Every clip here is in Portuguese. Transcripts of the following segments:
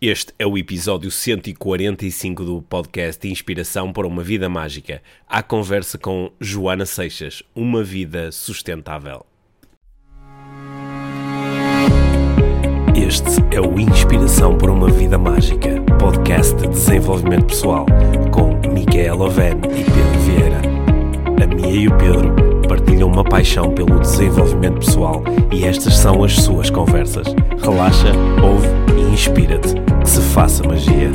Este é o episódio 145 do podcast Inspiração para uma Vida Mágica. A conversa com Joana Seixas, uma vida sustentável. Este é o Inspiração para uma Vida Mágica, podcast de desenvolvimento pessoal, com Micaela Oven e Pedro Vieira. A Mia e o Pedro partilham uma paixão pelo desenvolvimento pessoal e estas são as suas conversas. Relaxa, ouve e inspira-te. Que se faça magia.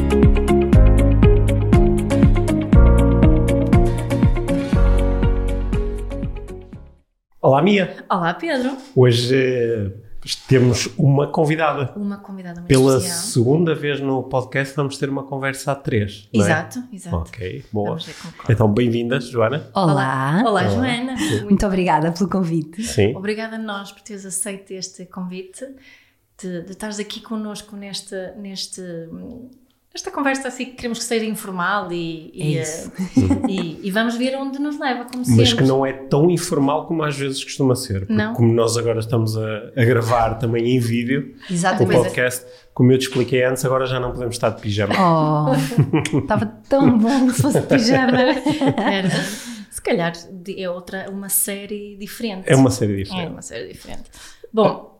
Olá, Mia. Olá, Pedro. Hoje eh, temos uma convidada. Uma convidada muito Pela especial. segunda vez no podcast vamos ter uma conversa a três. é? Exato, exato. Ok, boa. Então, bem-vinda, Joana. Olá. Olá, Olá. Joana. Muito obrigada pelo convite. Sim. Obrigada a nós por teres aceito este convite, de, de estares aqui connosco neste, neste, esta conversa assim que queremos que seja informal e, e, É isso. eh, e, e vamos ver onde nos leva, como sempre. Mas que não é tão informal como às vezes costuma ser. Porque Não. como nós agora estamos a, a gravar também em vídeo o Exatamente. É. podcast, como eu te expliquei antes, agora já não podemos estar de pijama. Oh, estava tão bom se fosse pijama. Era, se calhar é outra, uma série diferente. É uma série É diferente. uma série diferente. Bom,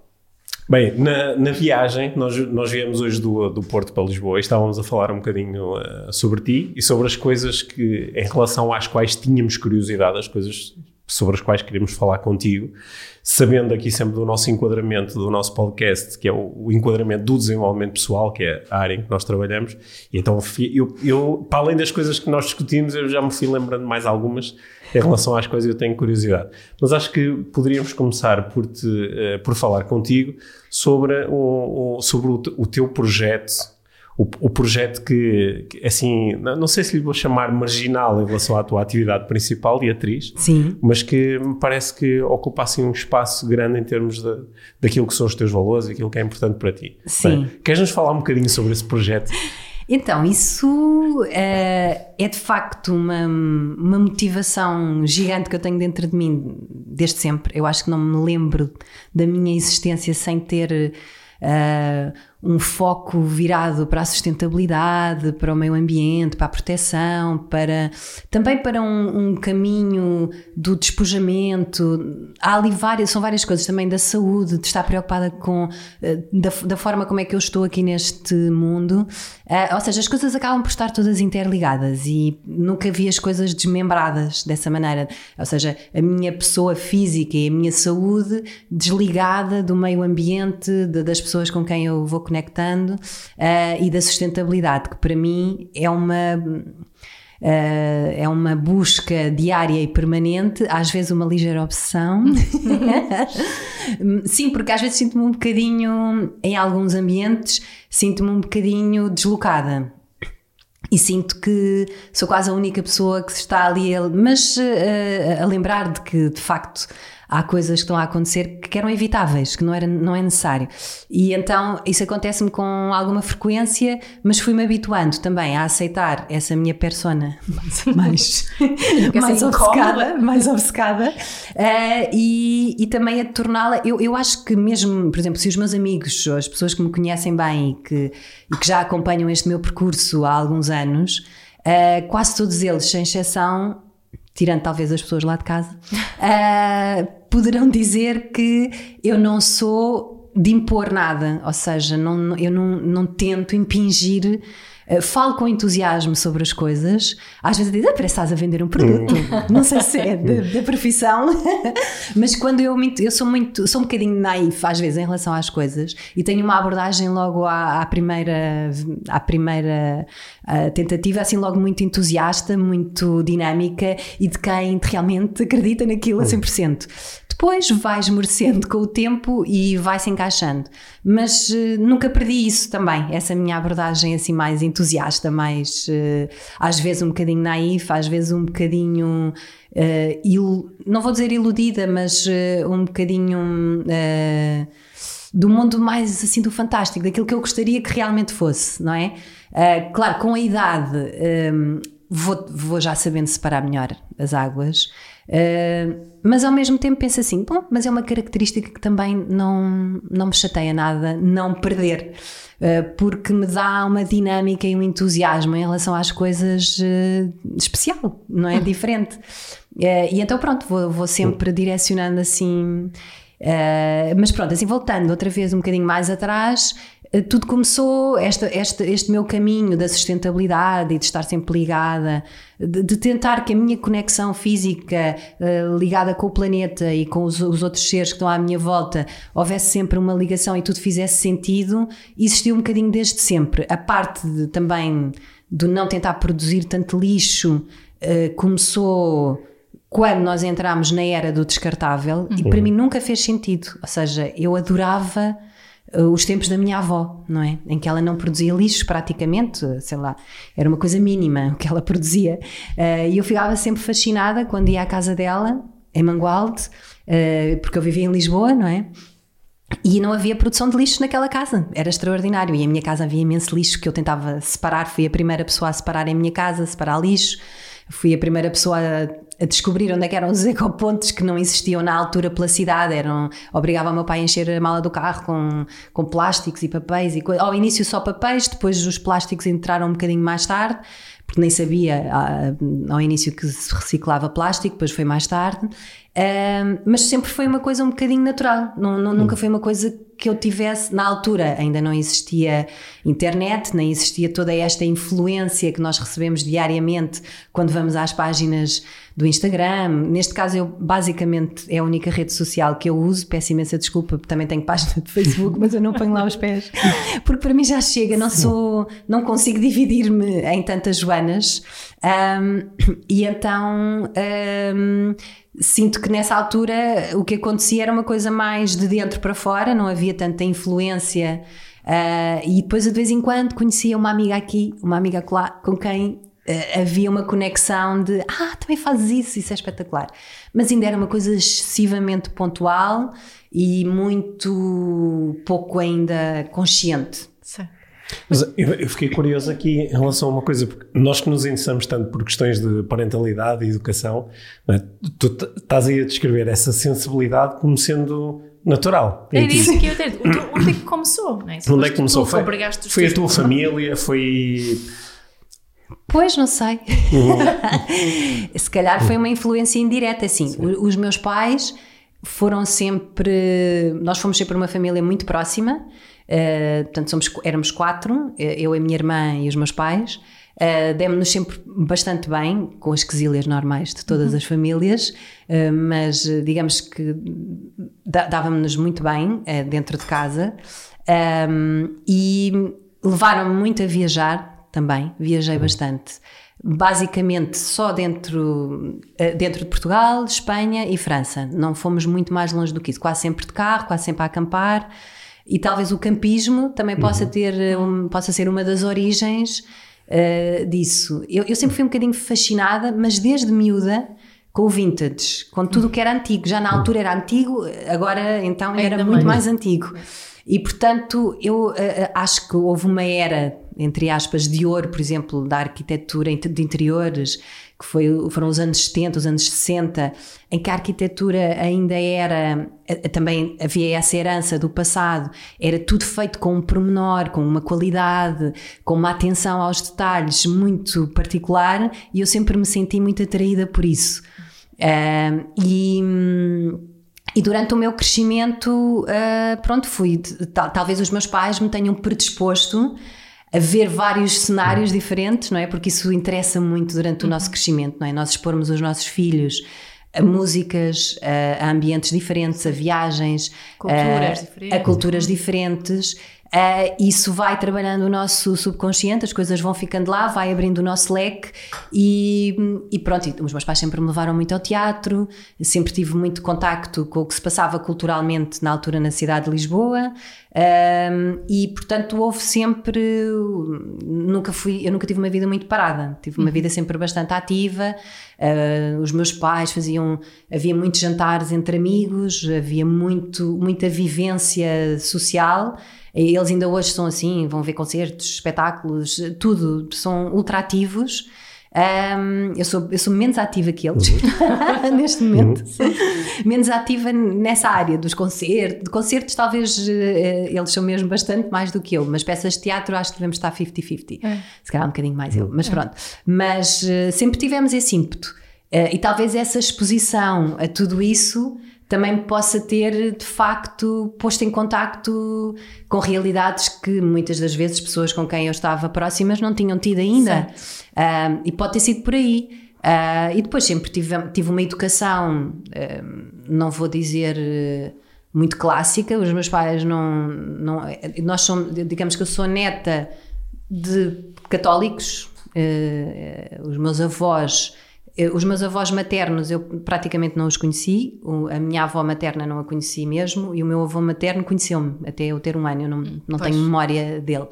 Bem, na, na viagem, nós, nós viemos hoje do, do Porto para Lisboa e estávamos a falar um bocadinho eh, sobre ti e sobre as coisas que, em relação às quais tínhamos curiosidade, as coisas sobre as quais queríamos falar contigo, sabendo aqui sempre do nosso enquadramento, do nosso podcast, que é o, o enquadramento do desenvolvimento pessoal, que é a área em que nós trabalhamos. E então, eu, eu, para além das coisas que nós discutimos, eu já me fui lembrando mais algumas em relação às quais eu tenho curiosidade. Mas acho que poderíamos começar por, te, eh, por falar contigo sobre o, o- sobre o, o teu projeto, o, o projeto que, que, assim, não, sei se lhe vou chamar marginal em relação à tua atividade principal de atriz, Sim. mas que me parece que ocupa assim um espaço grande em termos de, daquilo que são os teus valores e aquilo que é importante para ti. Sim. Bem, Queres-nos falar um bocadinho sobre esse projeto? Então, isso eh, é de facto uma, uma motivação gigante que eu tenho dentro de mim desde sempre. Eu acho que não me lembro da minha existência sem ter eh, um foco virado para a sustentabilidade, para o meio ambiente, para a proteção, para também para um, um caminho do despojamento. Há ali várias, são várias coisas também da saúde, de estar preocupada com eh, da, da forma como é que eu estou aqui neste mundo. Eh, ou seja, as coisas acabam por estar todas interligadas e nunca vi as coisas desmembradas dessa maneira. Ou seja, a minha pessoa física e a minha saúde desligada do meio ambiente, de- das pessoas com quem eu vou conectando eh, e da sustentabilidade, que para mim é uma. Uh, é uma busca diária e permanente, às vezes uma ligeira obsessão. Sim, porque às vezes sinto-me um bocadinho, em alguns ambientes, sinto-me um bocadinho deslocada. E sinto que sou quase a única pessoa que está ali, a, mas uh, a lembrar de que de facto há coisas que estão a acontecer que eram evitáveis, que não, era, não é necessário. E então isso acontece-me com alguma frequência, mas fui-me habituando também a aceitar essa minha persona mais, mais obcecada, mais obcecada eh, e, e também a torná-la. Eu, eu acho que mesmo, por exemplo, se os meus amigos, ou as pessoas que me conhecem bem e que, e que já acompanham este meu percurso há alguns anos, eh, quase todos eles, sem exceção, tirando talvez as pessoas lá de casa, eh, poderão dizer que eu não sou de impor nada, ou seja, não, eu não, não tento impingir. eh, falo com entusiasmo sobre as coisas. Às vezes digo, ah, parece que estás a vender um produto. não sei se é da, profissão, mas quando eu, eu sou muito, sou um bocadinho naif às vezes em relação às coisas e tenho uma abordagem logo à, à primeira, à primeira ah, tentativa, assim logo muito entusiasta, muito dinâmica e de quem realmente acredita naquilo a 100%. Depois vai esmorecendo com o tempo e vai se encaixando. Mas eh, nunca perdi isso também, essa minha abordagem assim mais entusiasta, mais eh, às vezes um bocadinho naif, às vezes um bocadinho. eh, ilu- não vou dizer iludida, mas um bocadinho. do mundo mais assim do fantástico, daquilo que eu gostaria que realmente fosse, não é? Ah, claro, com a idade hum, vou, vou já sabendo separar melhor as águas, Uh, mas ao mesmo tempo penso assim, bom, mas é uma característica que também não, não me chateia nada não perder, uh, porque me dá uma dinâmica e um entusiasmo em relação às coisas uh, especial, não é? Diferente. e então pronto, vou, vou sempre direcionando assim. mas pronto, assim voltando outra vez um bocadinho mais atrás, tudo começou, esta, esta, este meu caminho da sustentabilidade e de estar sempre ligada, de, de tentar que a minha conexão física uh, ligada com o planeta e com os, os, outros seres que estão à minha volta houvesse sempre uma ligação e tudo fizesse sentido, existiu um bocadinho desde sempre. A parte de, também do não tentar produzir tanto lixo uh, começou quando nós entramos na era do descartável uhum. e para mim nunca fez sentido. Ou seja, eu adorava os tempos da minha avó, não é? Em que ela não produzia lixos praticamente, sei lá, era uma coisa mínima o que ela produzia. Uh, e eu ficava sempre fascinada quando ia à casa dela, em Mangualde, uh, porque eu vivia em Lisboa, não é? E não havia produção de lixo naquela casa, era extraordinário. E a minha casa havia imenso lixo que eu tentava separar, fui a primeira pessoa a separar em minha casa, separar lixo. Fui a primeira pessoa a, a descobrir onde é que eram os ecopontos que não existiam na altura pela cidade. Eram, obrigava o meu pai a encher a mala do carro com, com plásticos e papéis. E, ao início só papéis, depois os plásticos entraram um bocadinho mais tarde, porque nem sabia ao início que se reciclava plástico, depois foi mais tarde. Uh, mas sempre foi uma coisa um bocadinho natural, não, não, nunca foi uma coisa que eu tivesse na altura. Ainda não existia internet, nem existia toda esta influência que nós recebemos diariamente quando vamos às páginas do Instagram. Neste caso, eu basicamente é a única rede social que eu uso. Peço imensa desculpa, porque também tenho página de Facebook, mas eu não ponho lá os pés, porque para mim já chega. Não sou, não consigo dividir-me em tantas Joanas. Um, e então. Um, sinto que nessa altura o que acontecia era uma coisa mais de dentro para fora, não havia tanta influência. Uh, e depois, de vez em quando, conhecia uma amiga aqui, uma amiga lá, com quem uh, havia uma conexão de ah, também fazes isso, isso é espetacular. Mas ainda era uma coisa excessivamente pontual e muito pouco ainda consciente. Sim. Mas eu, fiquei curioso aqui em relação a uma coisa, porque nós que nos interessamos tanto por questões de parentalidade e educação, é? tu estás aí a descrever essa sensibilidade como sendo natural. É isso que eu tenho. Onde é que começou? Não é? Onde é que começou? Foi, foi a tua família? Foi. Pois, não sei. Uhum. Se calhar foi uma influência indireta, assim. Sim. Os meus pais foram sempre. Nós fomos sempre uma família muito próxima. Uh, portanto, somos, éramos quatro, eh, eu, a minha irmã e os meus pais. Uh, Demos-nos sempre bastante bem, com as quesilhas normais de todas uhum. as famílias, uh, mas digamos que dávamos-nos muito bem uh, dentro de casa um, e levaram-me muito a viajar também, viajei bastante. Basicamente só dentro, dentro de Portugal, Espanha e França. Não fomos muito mais longe do que isso, quase sempre de carro, quase sempre a acampar. E talvez o campismo também possa uhum. ter, um, possa ser uma das origens uh, disso. Eu, eu, sempre fui um bocadinho fascinada, mas desde miúda, com o vintage, com tudo o que era antigo. Já na altura era antigo, agora então era Ainda muito mais. mais antigo. E portanto, eu uh, acho que houve uma era, entre aspas, de ouro, por exemplo, da arquitetura de interiores, que foi, foram os anos 70, os anos 60, em que a arquitetura ainda era, também havia essa herança do passado, era tudo feito com um pormenor, com uma qualidade, com uma atenção aos detalhes muito particular, e eu sempre me senti muito atraída por isso. Uh, e. E durante o meu crescimento, uh, pronto, fui. Talvez os meus pais me tenham predisposto a ver vários cenários diferentes, não é? Porque isso interessa muito durante o nosso uhum. crescimento, não é? Nós expormos os nossos filhos a músicas, a, a ambientes diferentes, a viagens, culturas a, a culturas diferentes Uh, isso vai trabalhando o nosso subconsciente, as coisas vão ficando lá, vai abrindo o nosso leque e, e pronto. E os meus pais sempre me levaram muito ao teatro, sempre tive muito contacto com o que se passava culturalmente na altura na cidade de Lisboa uh, e portanto houve sempre. Nunca fui, eu nunca tive uma vida muito parada, tive uma uhum. vida sempre bastante ativa. Uh, os meus pais faziam, havia muitos jantares entre amigos, havia muito, muita vivência social. Eles ainda hoje são assim, vão ver concertos, espetáculos, tudo, são ultra ativos. Um, eu, sou, eu sou menos ativa que eles uhum. neste momento, uhum. menos ativa nessa área dos concertos. De concertos, talvez uh, eles são mesmo bastante mais do que eu, mas peças de teatro acho que devemos estar 50-50. É. Se calhar um bocadinho mais eu, mas é. pronto. Mas uh, sempre tivemos esse ímpeto. Uh, e talvez essa exposição a tudo isso também possa ter de facto posto em contacto com realidades que muitas das vezes pessoas com quem eu estava próximas não tinham tido ainda. Uh, e pode ter sido por aí. Uh, e depois sempre tive, tive uma educação, uh, não vou dizer muito clássica, os meus pais não, não. Nós somos, digamos que eu sou neta de católicos, os meus avós os meus avós maternos eu praticamente não os conheci, a minha avó materna não a conheci mesmo e o meu avô materno conheceu-me até eu ter um ano, eu não, não tenho memória dele.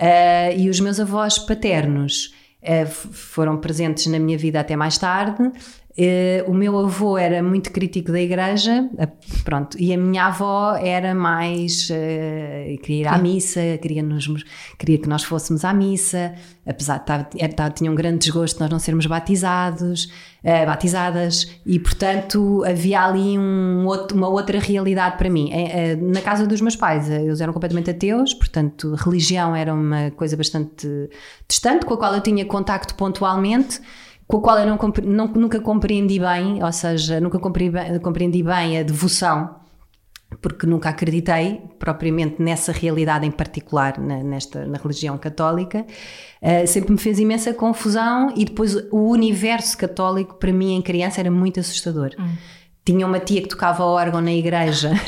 Uh, e os meus avós paternos uh, foram presentes na minha vida até mais tarde Uh, o meu avô era muito crítico da igreja, uh, pronto, e a minha avó era mais. Uh, queria ir à missa, queria, nos, queria que nós fôssemos à missa, apesar de estar, estar, tinha um grande desgosto de nós não sermos batizados, eh, batizadas, e portanto havia ali um outro, uma outra realidade para mim. na casa dos meus pais, eles eram completamente ateus, portanto, religião era uma coisa bastante distante, com a qual eu tinha contacto pontualmente com a qual eu não, não, nunca compreendi bem, ou seja, nunca compreendi, compreendi bem a devoção, porque nunca acreditei propriamente nessa realidade em particular, na, nesta, na religião católica. Uh, sempre me fez imensa confusão e depois o universo católico para mim em criança era muito assustador. Hum tinha uma tia que tocava órgão na igreja.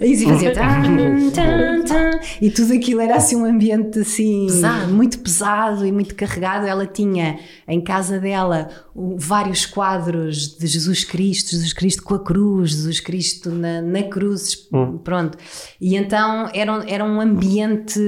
E fazia tan, tan, tan, e tudo aquilo era assim um ambiente assim pesado. muito pesado e muito carregado. Ela tinha em casa dela vários quadros de Jesus Cristo Jesus Cristo com a cruz Jesus Cristo na, na cruz hum. pronto. E então era, era um ambiente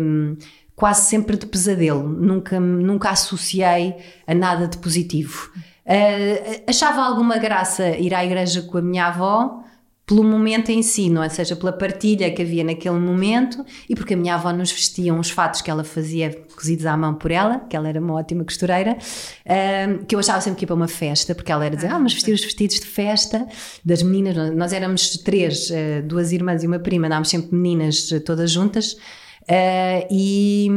um, quase sempre de pesadelo. Nunca, nunca associei a nada de positivo Uh, achava alguma graça ir à igreja com a minha avó pelo momento em si, não é? seja, pela partilha que havia naquele momento e porque a minha avó nos vestia uns fatos que ela fazia cozidos à mão por ela, que ela era uma ótima costureira, uh, que eu achava sempre que ia para uma festa, porque ela era dizer, ah, mas vestir os vestidos de festa das meninas, nós éramos três, uh, duas irmãs e uma prima, andávamos sempre meninas todas juntas, Uh, e,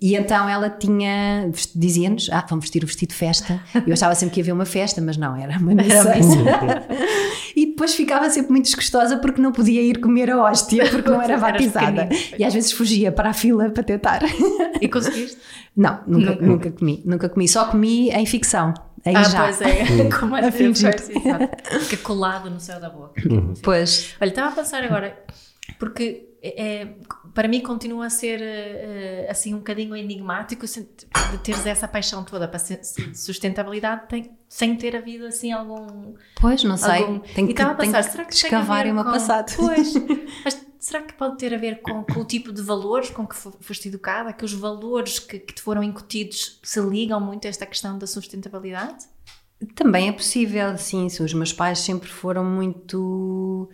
e então ela tinha, dizia-nos, ah, vamos vestir o vestido de festa. Eu achava sempre que ia haver uma festa, mas não, era uma missa. e depois ficava sempre muito desgostosa porque não podia ir comer a hóstia, porque não era batizada. e às vezes fugia para a fila para tentar. E conseguiste? Não, nunca, nunca. nunca comi, nunca comi, só comi em ficção. Aí ah, já. pois é, como a fingir. Fica colado no céu da boca. Pois. Olha, estava a pensar agora, porque é, para mim continua a ser uh, assim um bocadinho enigmático de teres essa paixão toda para sustentabilidade tem, sem ter havido assim algum pois não sei. algum... tem que, a pensar, será que escavar meu com... passado pois mas será que pode ter a ver com, com, o tipo de valores com que foste educada que os valores que, que te foram incutidos se ligam muito a esta questão da sustentabilidade? Também é possível sim. Os meus pais sempre foram muito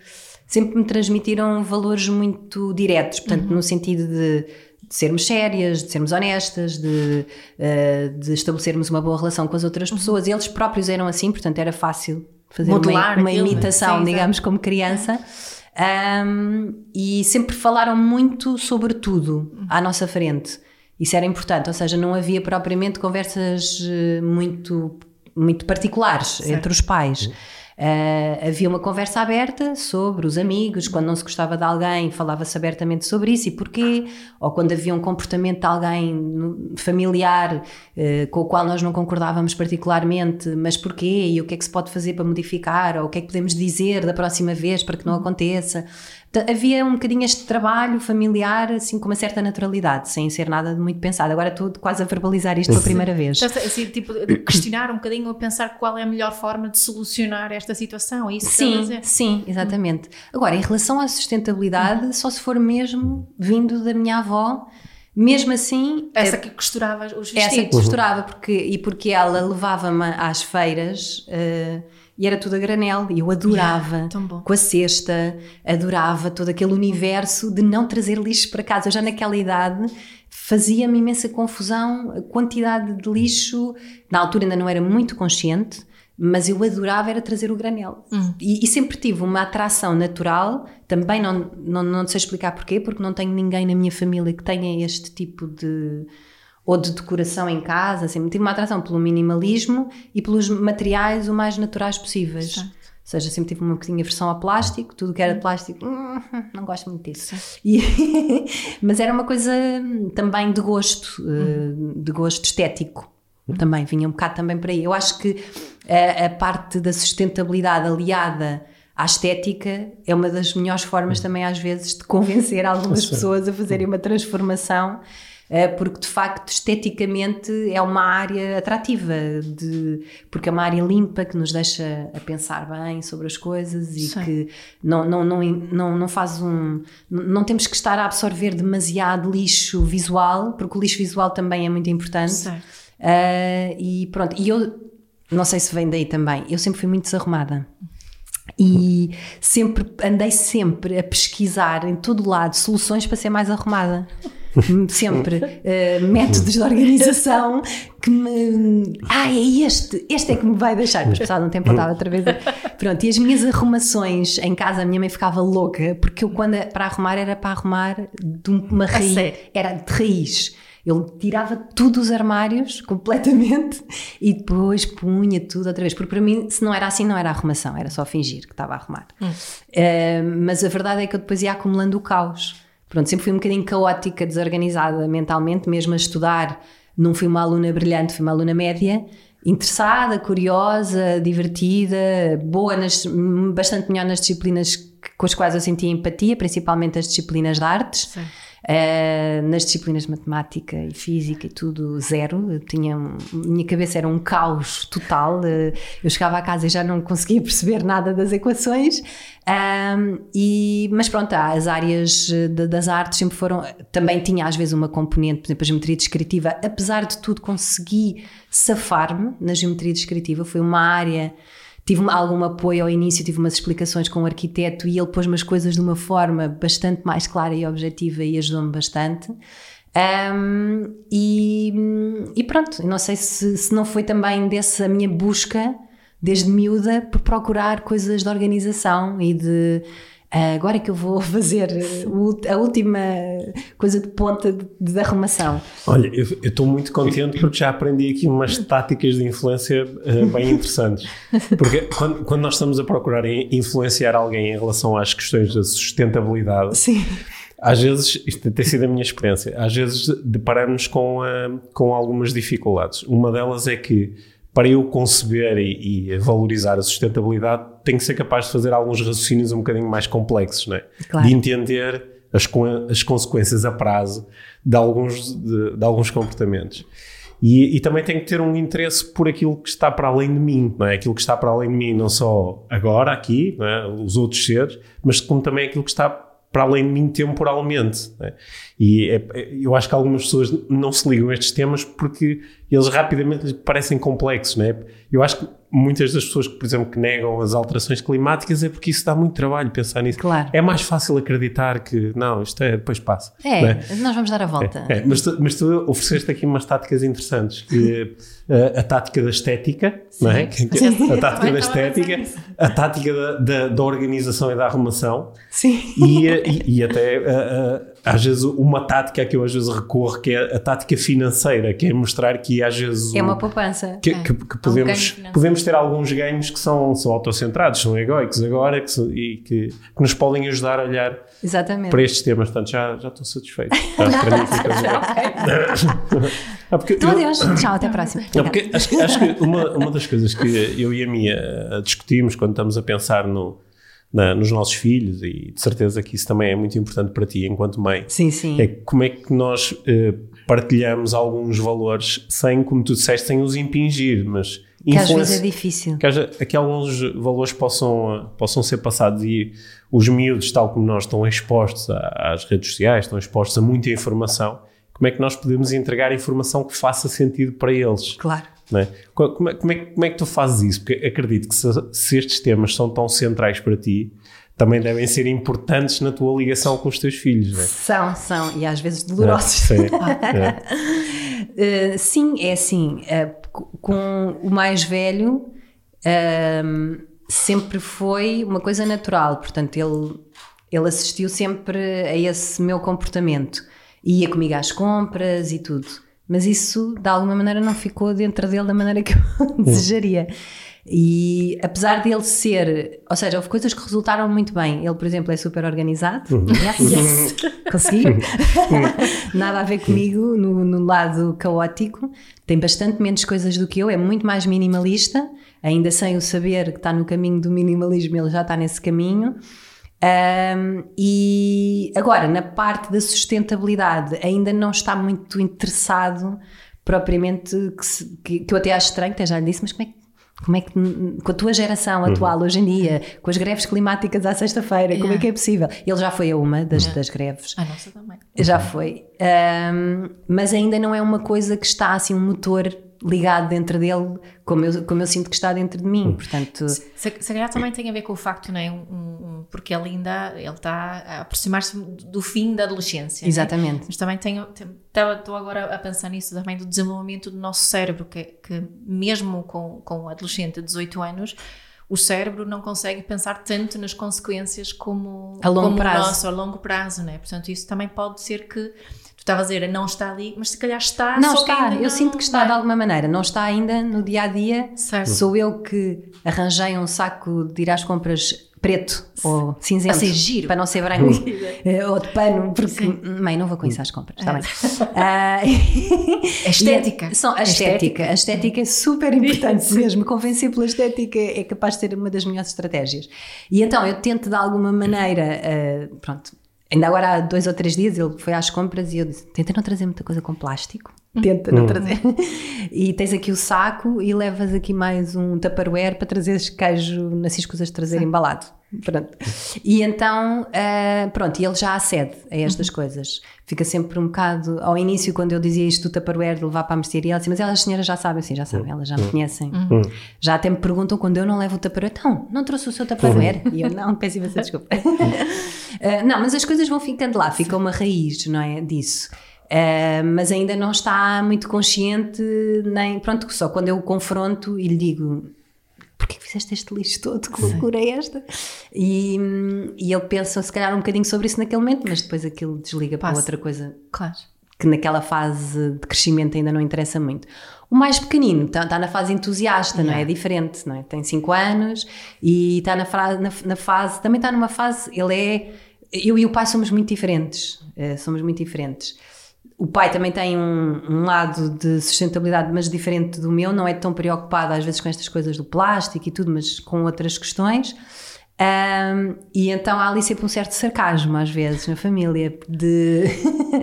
sempre me transmitiram valores muito diretos, portanto, uhum. no sentido de, de, sermos sérias, de sermos honestas, de, uh, de, estabelecermos uma boa relação com as outras uhum. pessoas. Eles próprios eram assim, portanto, era fácil fazer Modelar uma, uma aquilo, imitação, sim, digamos, como criança. Um, e sempre falaram muito sobre tudo uhum. à nossa frente. Isso era importante, ou seja, não havia propriamente conversas eh, muito, muito particulares certo. entre os pais. Uh, havia uma conversa aberta sobre os amigos, quando não se gostava de alguém, falava-se abertamente sobre isso e porquê, ou quando havia um comportamento de alguém familiar uh, com o qual nós não concordávamos particularmente, mas porquê e o que é que se pode fazer para modificar, ou o que é que podemos dizer da próxima vez para que não aconteça havia um bocadinho este trabalho familiar assim com uma certa naturalidade, sem ser nada de muito pensado. Agora estou quase a verbalizar isto pela primeira vez. Assim, tipo, questionar um bocadinho, a pensar qual é a melhor forma de solucionar esta situação. É isso sim, sim, exatamente. Agora, em relação à sustentabilidade, só se for mesmo vindo da minha avó, mesmo assim. Essa que costurava os vestidos. Essa que costurava, porque, e porque ela levava-me às feiras. Uh, e era tudo a granel e eu adorava yeah, com a cesta, adorava todo aquele universo de não trazer lixo para casa. Eu já naquela idade fazia-me imensa confusão a quantidade de lixo. Na altura ainda não era muito consciente, mas eu adorava era trazer o granel. E, e sempre tive uma atração natural, também não, não, não sei explicar porquê, porque não tenho ninguém na minha família que tenha este tipo de ou de decoração em casa, sempre tive uma atração pelo minimalismo e pelos materiais o mais naturais possíveis. Certo. Ou seja, sempre tive uma bocadinha aversão ao plástico, tudo que era de plástico, hum, não gosto muito disso. E- mas era uma coisa também de gosto, eh, de gosto estético. Também vinha um bocado também por aí. Eu acho que a, a parte da sustentabilidade aliada à estética é uma das melhores formas também às vezes de convencer algumas pessoas a fazerem uma transformação porque de facto esteticamente é uma área atrativa de, porque é uma área limpa que nos deixa a pensar bem sobre as coisas e Sim. que não, não, não, não, não faz um não temos que estar a absorver demasiado lixo visual porque o lixo visual também é muito importante. Uh, e pronto, e eu não sei se vem daí também, eu sempre fui muito desarrumada. E sempre andei sempre a pesquisar em todo lado soluções para ser mais arrumada. Sempre uh, métodos de organização que me. Ah, é este, este é que me vai deixar. Mas passado um tempo eu estava outra vez. a- Pronto, e as minhas arrumações em casa, a minha mãe ficava louca, porque eu, quando para arrumar, era para arrumar de uma raiz. Era de raiz. Ele tirava tudo dos armários completamente e depois punha tudo outra vez. Porque para mim, se não era assim, não era arrumação, era só fingir que estava a arrumar. Eh, mas a verdade é que eu depois ia acumulando o caos. Pronto, sempre fui um bocadinho caótica, desorganizada mentalmente, mesmo a estudar. Não fui uma aluna brilhante, fui uma aluna média, interessada, curiosa, divertida, boa, nas, bastante melhor nas disciplinas com as quais eu sentia empatia, principalmente as disciplinas de artes. Certo. Uh, nas disciplinas de matemática e física e tudo, zero. Eu tinha, minha cabeça era um caos total. Uh, eu chegava a casa e já não conseguia perceber nada das equações. Um, e, mas pronto, as áreas uh, de- das artes sempre foram. Também tinha às vezes uma componente, por exemplo, a geometria descritiva. Apesar de tudo, consegui safar-me na geometria descritiva. Foi uma área tive algum apoio ao início, tive umas explicações com o arquiteto e ele pôs-me as coisas de uma forma bastante mais clara e objetiva e ajudou-me bastante. Ahm, e, e pronto, não sei se, se não foi também dessa minha busca, desde miúda, por procurar coisas de organização e de. Ah, agora é que eu vou fazer uh, a última coisa de ponta de, de arrumação. Olha, eu estou muito contente porque já aprendi aqui umas táticas de influência eh, bem interessantes. Porque quando, quando nós estamos a procurar in- influenciar alguém em relação às questões da sustentabilidade, Sim. às vezes, isto tem sido a minha experiência, às vezes deparamos com, ah, com algumas dificuldades. Uma delas é que para eu conceber e, e valorizar a sustentabilidade, tenho que ser capaz de fazer alguns raciocínios um bocadinho mais complexos, não é? Claro. De entender as, as consequências a prazo de alguns, de, de alguns comportamentos. E, e também tenho que ter um interesse por aquilo que está para além de mim, não é? Aquilo que está para além de mim, não só agora, aqui, é? os outros seres, mas como também aquilo que está para além de mim temporalmente. não é? E é- é- eu acho que algumas pessoas não se ligam a estes temas porque eles rapidamente parecem complexos. Não é? Eu acho que muitas das pessoas, que, por exemplo, que negam as alterações climáticas é porque isso dá muito trabalho pensar nisso. Claro. É mais fácil acreditar que não, isto é, depois passa. É, é? nós vamos dar a volta. É, mas, tu, mas tu ofereceste aqui umas táticas interessantes. Que, eh, a tática da estética, não é? Que- Sim. a tática da a estética, a tática da, da, da organização e da arrumação Sim. e, eh, e, e até eh, eh, às vezes uma tática que eu às vezes recorro que é a tática financeira, que é mostrar que às vezes É uma poupança. que, É. que- que Há um podemos, podemos ter alguns ganhos que são, são autocentrados, são egóicos agora que e que, que nos podem ajudar a olhar Exatamente. para estes temas. Portanto, já, já estou satisfeito. Ah, porque Então, eu-. Tchau, até a próxima. não, porque acho, que- acho que uma, uma das coisas que eu e a Mia eh, discutimos quando estamos a pensar no, na- nos nossos filhos, e de certeza que isso também é muito importante para ti enquanto mãe, Sim, sim. é como é que nós eh, partilhamos alguns valores sem, como tu disseste, sem os impingir, mas que às vezes é difícil. que, haja, que alguns valores possam, possam ser passados e os miúdos, tal como nós, estão expostos a- às redes sociais, estão expostos a muita informação. Como é que nós podemos entregar informação que faça sentido para eles? Claro. É? Co- Como, é, como, é, como é que tu fazes isso? Porque acredito que se, se estes temas são tão centrais para ti, também devem ser importantes na tua ligação com os teus filhos, não é? São, são, e às vezes dolorosos. Sim. É. Uh, sim, é assim. Uh, com o mais velho, uh, sempre foi uma coisa natural. Portanto, ele, ele assistiu sempre a esse meu comportamento. Ia comigo às compras e tudo. Mas isso, de alguma maneira, não ficou dentro dele da maneira que eu desejaria. E apesar dele ser, ou seja, houve coisas que resultaram muito bem. Ele, por exemplo, é super organizado. Uhum. Yes, yes. Consegui. Nada a ver comigo no, no, lado caótico. Tem bastante menos coisas do que eu, é muito mais minimalista. Ainda sem o saber que está no caminho do minimalismo, ele já está nesse caminho. Um, e agora, na parte da sustentabilidade, ainda não está muito interessado propriamente, que, se, que, que eu até acho estranho, até já lhe disse, mas como é que como é que, com a tua geração atual, uhum. hoje em dia, com as greves climáticas à sexta-feira, yeah. como é que é possível? Ele já foi a uma das, yeah. das greves. A nossa também. Já foi. Um, mas ainda não é uma coisa que está assim, um motor ligado dentro dele, como eu, como eu sinto que está dentro de mim. Portanto, se, se calhar também tem a ver com o facto, não é? Um, um, porque ele ainda ele está a aproximar-se do fim da adolescência. Exatamente. Né? Mas também tenho, estou agora a pensar nisso também do desenvolvimento do nosso cérebro, que, que mesmo com, com um adolescente de 18 anos, o cérebro não consegue pensar tanto nas consequências como, a longo como prazo. o nosso a longo prazo, né? Portanto, isso também pode ser que estava a dizer, não está ali, mas se calhar está. Não está, eu não, sinto que está de alguma maneira, não está ainda no dia a dia. Certo. Sou eu que arranjei um saco de ir às compras preto ou cinzento assim, giro. para não ser branco eh, ou de pano, porque Sim. mãe, não vou com isso às compras, está é. bem. Uh, estética. São, a estética. A estética é super importante mesmo. Convencer pela estética é capaz de ser uma das melhores estratégias. E então eu tento de alguma maneira, uh, pronto, Ainda agora há dois ou três dias ele foi às compras e eu disse: tenta não trazer muita coisa com plástico. Tenta não hum. trazer. e tens aqui o saco e levas aqui mais um tupperware para trazeres queijo nas ciscas de trazer Sim. embalado. Pronto. E então, uh, pronto, e ele já acede a estas uhum. coisas. Fica sempre um bocado. Ao início, quando eu dizia isto do Tupperware, de levar para a mercearia, ela disse: Mas elas, as senhoras já sabem, sim, já sabem, elas já me uhum. conhecem. Uhum. Já até me perguntam quando eu não levo o Tupperware: Então, não trouxe o seu Tupperware? Uhum. E eu: Não, peço imensa desculpa. uh, não, mas as coisas vão ficando lá, fica uma raiz, não é? Disso. Uh, mas ainda não está muito consciente, nem. Pronto, só quando eu o confronto e lhe digo: porquê fizeste este lixo todo? Que loucura é esta? E, e ele pensa se calhar um bocadinho sobre isso naquele momento, mas depois aquilo desliga Passa. para outra coisa. Claro. Que naquela fase de crescimento ainda não interessa muito. O mais pequenino está, está na fase entusiasta, yeah. não é? É diferente, não é? Tem 5 anos e está na, na, na, fase, também está numa fase, ele é, eu e o pai somos muito diferentes, uh, somos muito diferentes o pai também tem um, um, lado de sustentabilidade, mas diferente do meu, não é tão preocupado às vezes com estas coisas do plástico e tudo, mas com outras questões. Um, e então há ali sempre um certo sarcasmo, às vezes, na família, de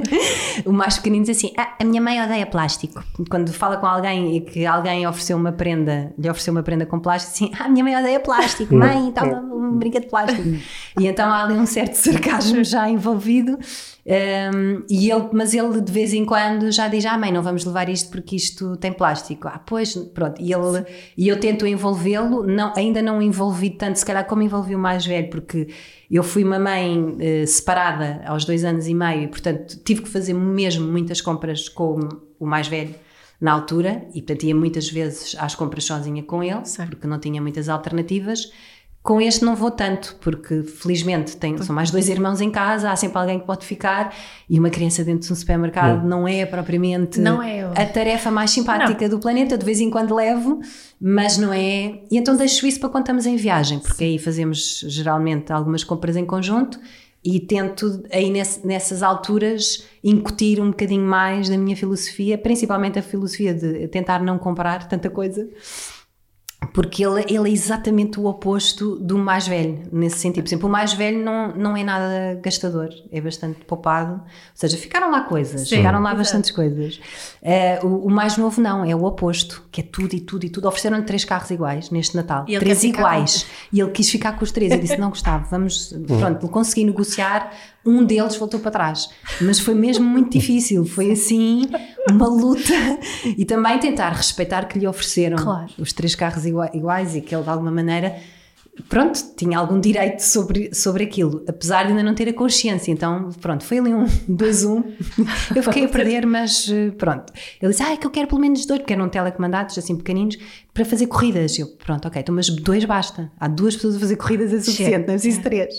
o mais pequenino diz assim: ah, a minha mãe odeia plástico. Quando fala com alguém e que alguém ofereceu uma prenda, lhe ofereceu uma prenda com plástico, assim: ah, a minha mãe odeia plástico, mãe, toma um brinquedo de plástico. e então há ali um certo sarcasmo já envolvido. Um, e ele, mas ele de vez em quando já diz: Ah, mãe, não vamos levar isto porque isto tem plástico. Ah, pois, pronto. E, ele, e eu tento envolvê-lo, não, ainda não envolvi tanto, se calhar como envolvi o mais velho, porque eu fui uma mãe uh, separada aos dois anos e meio e, portanto, tive que fazer mesmo muitas compras com o mais velho na altura e, portanto, ia muitas vezes às compras sozinha com ele, certo. porque não tinha muitas alternativas. Com este não vou tanto, porque felizmente tenho, são mais dois irmãos em casa, há sempre alguém que pode ficar e uma criança dentro de um supermercado não, não é propriamente não é a tarefa mais simpática não. do planeta. De vez em quando levo, mas não é. E então deixo isso para quando estamos em viagem, porque aí fazemos geralmente algumas compras em conjunto e tento aí nessas alturas incutir um bocadinho mais da minha filosofia, principalmente a filosofia de tentar não comprar tanta coisa porque ele, ele é exatamente o oposto do mais velho, nesse sentido. Por exemplo, o mais velho não, não é nada gastador, é bastante poupado. Ou seja, ficaram lá coisas, Sim, ficaram lá exatamente. bastantes coisas. Uh, o, o, mais novo não, é o oposto, que é tudo e tudo e tudo. Ofereceram-lhe três carros iguais neste Natal, três iguais. E ele quis ficar com os três. Eu disse: Não, Gustavo, vamos. Pronto, consegui negociar um deles voltou para trás. Mas foi mesmo muito difícil, foi assim uma luta e também tentar respeitar que lhe ofereceram claro. os três carros iguais e que ele de alguma maneira pronto, tinha algum direito sobre, sobre aquilo, apesar de ainda não ter a consciência. Então, pronto, foi ali um 2-1. Eu fiquei a perder, mas eh, pronto. Ele disse: Ah, é que eu quero pelo menos dois, porque eram telecomandados, assim pequeninos, para fazer corridas. Eu, pronto, ok, então, mas dois basta. Há duas pessoas a fazer corridas, é suficiente, não é preciso três.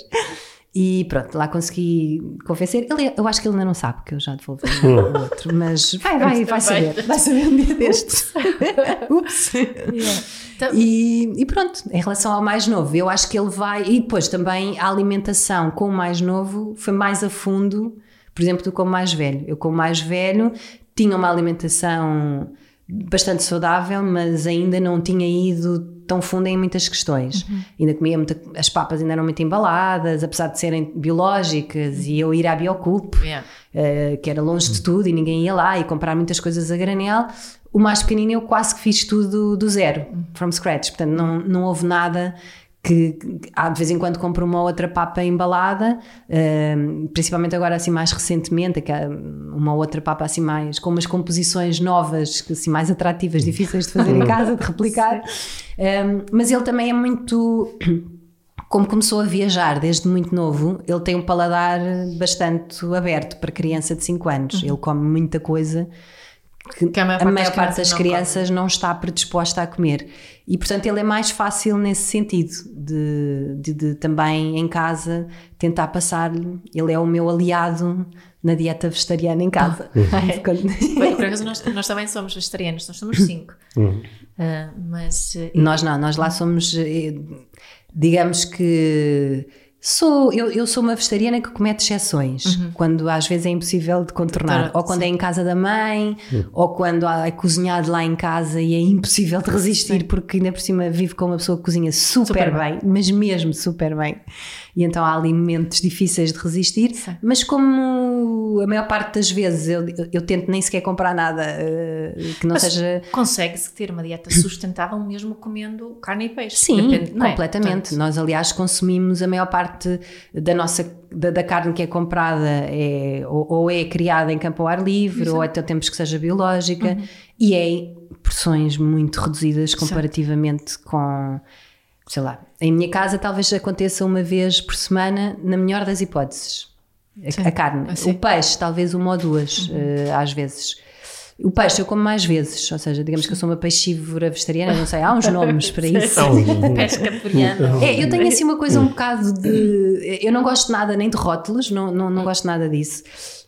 E pronto, lá consegui convencer. Ele, eu acho que ele ainda não sabe que eu já devolvi o outro, mas vai, vai, vai saber. Vai saber um dia destes. Ups. Então- E, e pronto, em relação ao mais novo, eu acho que ele vai. E depois também a alimentação com o mais novo foi mais a fundo, por exemplo, do que com o mais velho. Eu, com o mais velho, tinha uma alimentação bastante saudável, mas ainda não tinha ido tão fundo em muitas questões. Ainda comia muita, as papas ainda eram muito embaladas, apesar de serem biológicas, e eu ir à Bioculp, Yeah. eh, que era longe de tudo e ninguém ia lá e comprar muitas coisas a granel. O mais pequenino eu quase que fiz tudo do zero, from scratch. Portanto, não, não houve nada que, há de vez em quando compro uma outra papa embalada, eh, principalmente agora assim mais recentemente, que uma outra papa assim mais com umas composições novas, que, assim mais atrativas, difíceis de fazer em casa, de replicar. Eh, mas ele também é muito como começou a viajar desde muito novo, ele tem um paladar bastante aberto para criança de 5 anos. Ele come muita coisa que, Que a maior a parte maior das parte das crianças não crianças não está predisposta a comer. E portanto ele é mais fácil nesse sentido, de, de- de também em casa tentar passar-lhe. Ele é o meu aliado na dieta vegetariana em casa. Quando- Bem, por acaso nós, nós também somos vegetarianos, nós somos cinco. Ah, mas eh, Nós não, nós lá somos, eh, digamos que sou, eu, eu sou uma vegetariana que comete exceções, quando às vezes é impossível de contornar, Tá, ou quando é em casa da mãe, ou quando é cozinhado lá em casa e é impossível de resistir, porque ainda por cima vivo com uma pessoa que cozinha super, Super bem, mas mesmo super bem. E então há alimentos difíceis de resistir, Sim. mas como a maior parte das vezes eu, eu tento nem sequer comprar nada eh, que não Mas seja consegue-se ter uma dieta sustentável mesmo comendo carne e peixe. Sim, Depende, é? completamente. Portanto, Nós, aliás, consumimos a maior parte da nossa da, da carne que é comprada é, ou, ou é criada em campo ao ar livre, ou até temos que seja biológica, Uhum. e é em porções muito reduzidas comparativamente com. Sei lá, em minha casa talvez aconteça uma vez por semana, na melhor das hipóteses. A, Sim. a carne. Ah, sim. O peixe, talvez uma ou duas, eh, às vezes. O peixe eu como mais vezes, ou seja, digamos que eu sou uma peixívora vegetariana, não sei, há uns nomes para isso. pesca. É, eu tenho assim uma coisa um bocado de. Eu não gosto nada nem de rótulos, não, não, não gosto nada disso.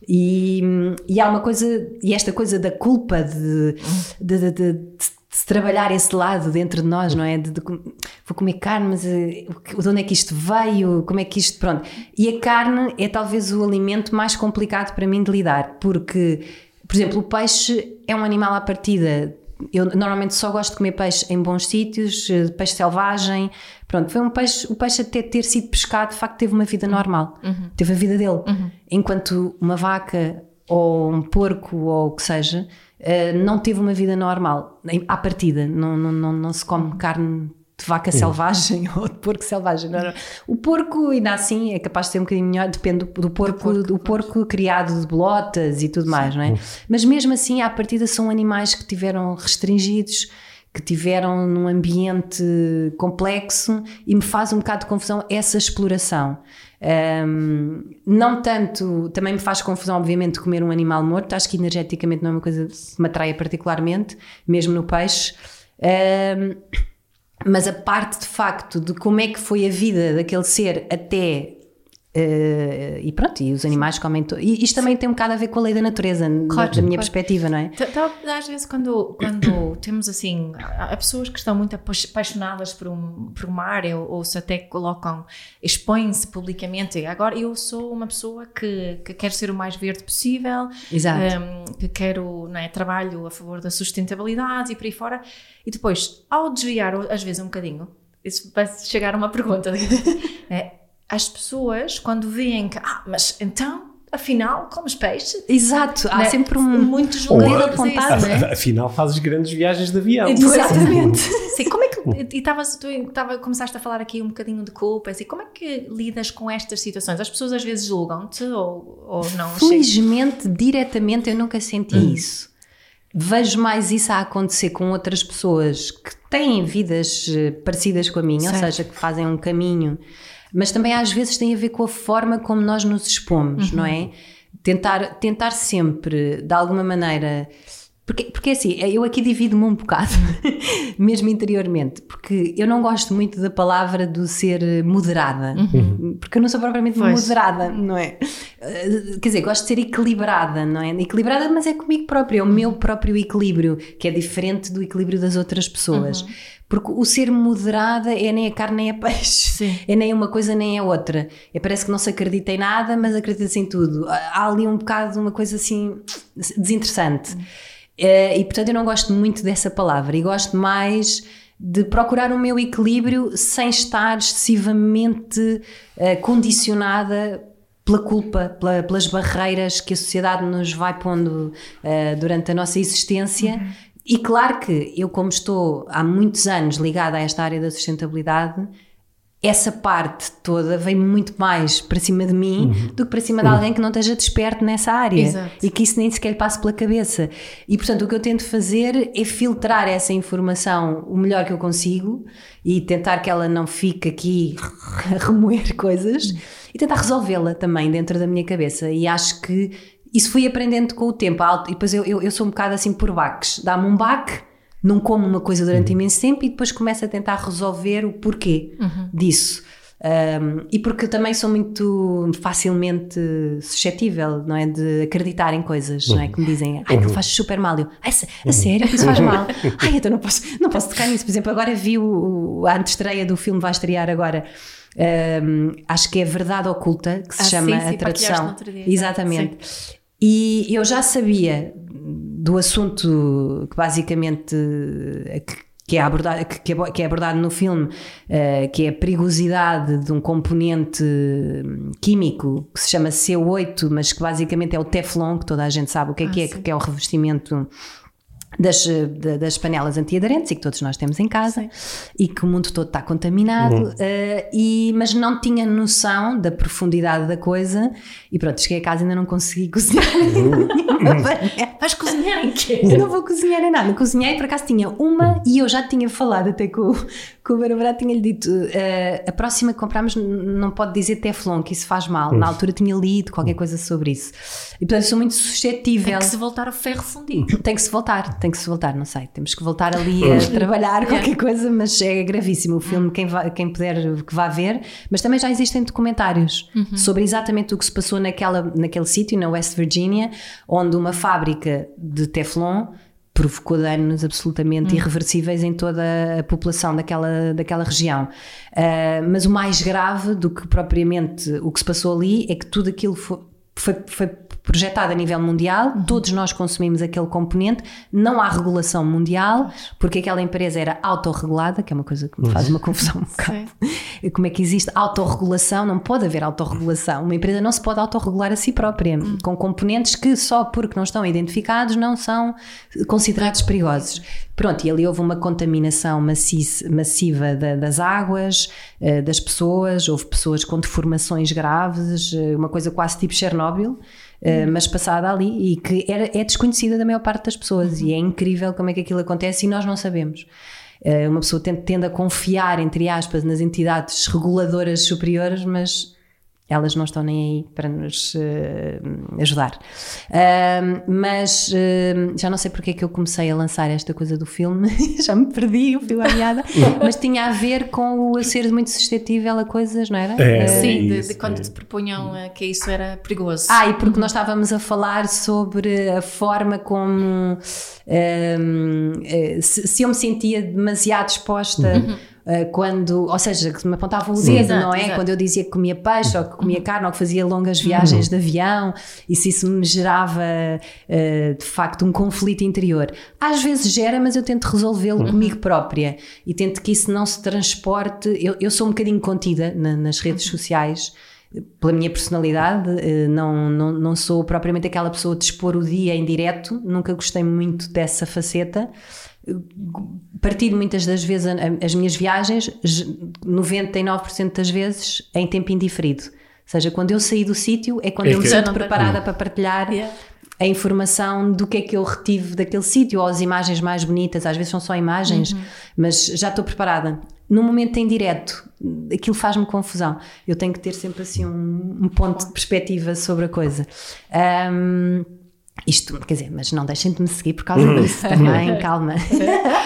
E, e há uma coisa, e esta coisa da culpa de, de, de- de- de se trabalhar esse lado dentro de nós, não é? De, de vou comer carne, mas eh, de onde é que isto veio? Como é que isto. Pronto. E a carne é talvez o alimento mais complicado para mim de lidar, porque, por exemplo, o peixe é um animal à partida eu normalmente só gosto de comer peixe em bons sítios, eh, peixe selvagem. Pronto, foi um peixe, o peixe até ter sido pescado, de facto teve uma vida normal. Teve a vida dele. Enquanto uma vaca ou um porco ou o que seja, eh, não teve uma vida normal. À partida, não, não, não, não se come carne de vaca selvagem ou de porco selvagem. Não, não. O porco, ainda assim, é capaz de ser um bocadinho melhor, depende do, do porco, do porco, criado de bolotas e tudo mais, não é? Mas mesmo assim, à partida, são animais que tiveram restringidos, que tiveram num ambiente complexo e me faz um bocado de confusão essa exploração. Ahm, não tanto, também me faz confusão, obviamente, comer um animal morto, acho que energeticamente não é uma coisa que me atraia particularmente, mesmo no peixe. Ahm, mas a parte de facto de como é que foi a vida daquele ser até. Eh, e pronto, e os animais comem. to- E isto também tem um bocado a ver com a lei da natureza, da- Claro, da, minha claro. perspectiva, não é? Às vezes, quando, quando temos assim, há pessoas que estão muito apa- apaixonadas por, um, por uma área ou, ou se até colocam, expõem-se publicamente. Agora, eu sou uma pessoa que, que quero ser o mais verde possível, um, que quero, não é, trabalho a favor da sustentabilidade e por aí fora. E depois, ao desviar, às vezes, um bocadinho, isso vai chegar a uma pergunta. é, as pessoas, quando veem que, ah, mas então, afinal, comes peixe? Exato, há né? sempre um. Julgadores dedo apontado, né? Afinal, fazes grandes viagens de avião. Exatamente. Sim, como é que. E estavas, tu tava, começaste a falar aqui um bocadinho de culpa, assim, como é que lidas com estas situações? As pessoas às vezes julgam-te ou, ou não? Felizmente, diretamente, eu nunca senti isso. vejo mais isso a acontecer com outras pessoas que têm vidas eh, parecidas com a minha, Certo. ou seja, que fazem um caminho, mas também às vezes tem a ver com a forma como nós nos expomos, não é? Tentar, tentar sempre, de alguma maneira. Porque, porque assim, eu aqui divido-me um bocado, mesmo interiormente, porque eu não gosto muito da palavra do ser moderada, porque eu não sou propriamente Pois. moderada, não é? Eh, Quer dizer, gosto de ser equilibrada, não é? Equilibrada, mas é comigo própria, é o meu próprio equilíbrio, que é diferente do equilíbrio das outras pessoas. Porque o ser moderada é nem a carne nem a peixe, Sim. é nem uma coisa nem a outra. É, parece que não se acredita em nada, mas acredita-se em tudo. Há ali um bocado uma coisa assim desinteressante. Eh, e portanto eu não gosto muito dessa palavra e gosto mais de procurar o meu equilíbrio sem estar excessivamente eh, condicionada pela culpa, pela- pelas barreiras que a sociedade nos vai pondo eh, durante a nossa existência. E claro que eu, como estou há muitos anos ligada a esta área da sustentabilidade, essa parte toda vem muito mais para cima de mim do que para cima de alguém que não esteja desperto nessa área Exato. e que isso nem sequer lhe passe pela cabeça. E portanto, o que eu tento fazer é filtrar essa informação o melhor que eu consigo e tentar que ela não fique aqui a remoer coisas e tentar resolvê-la também dentro da minha cabeça. E acho que isso fui aprendendo com o tempo. E depois eu, eu, eu sou um bocado assim por baques. Dá-me um baque, não como uma coisa durante imenso tempo e depois começo a tentar resolver o porquê disso. Um, e porque também sou muito facilmente suscetível, não é? De acreditar em coisas, não é? Que me dizem, ai, aquilo faz super mal. Eu, ai, a sério, isso faz mal. Ai, então não posso, não posso tocar nisso. Por exemplo, agora vi o, a antestreia do filme, vai estrear agora. um, acho que é Verdade Oculta, que se Ah, chama sim, sim, a tradução. dia, Exatamente. E eu já sabia do assunto que basicamente eh, que- é abordado, que, é que é abordado no filme, eh, que é a perigosidade de um componente químico que se chama C8, mas que basicamente é o Teflon, que toda a gente sabe o que é Ah, que é, sim. que é o revestimento das, da- das panelas antiaderentes e que todos nós temos em casa Sim. e que o mundo todo está contaminado, eh, e, mas não tinha noção da profundidade da coisa e pronto, cheguei a casa e ainda não consegui cozinhar nenhuma panela. Vais cozinhar em quê? Eu não vou cozinhar em nada. Cozinhei, por acaso tinha uma e eu já tinha falado até com, o- com o Barbara, tinha-lhe dito: eh, a próxima que compramos n- não pode dizer Teflon, que isso faz mal. Na altura tinha lido qualquer coisa sobre isso. E portanto sou muito suscetível. Tem que se voltar ao ferro fundido. Tem que se voltar, tem que se voltar, não sei. Temos que voltar ali a trabalhar qualquer coisa, mas é gravíssimo o filme. Quem, vá- quem puder que vá ver, mas também já existem documentários sobre exatamente o que se passou naquela, naquele sítio, na West Virginia, onde uma fábrica de Teflon provocou danos absolutamente irreversíveis em toda a população daquela, daquela região. Ah, mas o mais grave do que propriamente o que se passou ali é que tudo aquilo fo- foi, foi projetado a nível mundial, todos nós consumimos aquele componente, não há regulação mundial, porque aquela empresa era autorregulada, que é uma coisa que me faz uma confusão um bocado. Como é que existe autorregulação? Não pode haver autorregulação. Uma empresa não se pode autorregular a si própria, com componentes que só porque não estão identificados não são considerados perigosos. Pronto, e ali houve uma contaminação maciça- massiva da- das águas, eh, das pessoas, houve pessoas com deformações graves, eh, uma coisa quase tipo Chernobyl, eh, mas passada ali e que era, é desconhecida da maior parte das pessoas e é incrível como é que aquilo acontece e nós não sabemos. Eh, Uma pessoa tende, tende a confiar, entre aspas, nas entidades reguladoras superiores, mas elas não estão nem aí para nos eh, ajudar. Ahm, mas ahm, já não sei porque é que eu comecei a lançar esta coisa do filme, já me perdi o fio à meada, mas tinha a ver com o ser muito suscetível a coisas, não era? É, Eh, Sim, de, isso, de quando é. te propunham que isso era perigoso. Ah, e porque nós estávamos a falar sobre a forma como se, se eu me sentia demasiado exposta. eh, Quando, ou seja, que me apontava o dedo, não é? exato. Quando eu dizia que comia peixe ou que comia carne ou que fazia longas viagens de avião e se isso me gerava eh, de facto um conflito interior. Às vezes gera, mas eu tento resolvê-lo comigo própria e tento que isso não se transporte. Eu, eu sou um bocadinho contida na- nas redes sociais pela minha personalidade, eh, não, não, não sou propriamente aquela pessoa de expor o dia em direto, nunca gostei muito dessa faceta. Partilho muitas das vezes as minhas viagens, ge- 99% das vezes em tempo indiferido. Ou seja, quando eu saí do sítio é quando É eu me sinto preparada para partilhar Yeah. a informação do que é que eu retive daquele sítio, ou as imagens mais bonitas, às vezes são só imagens, mas já estou preparada. No momento em direto, aquilo faz-me confusão. Eu tenho que ter sempre assim um, um ponto de perspectiva sobre a coisa. Ahm, isto, quer dizer, mas não deixem de me seguir por causa disso também, calma.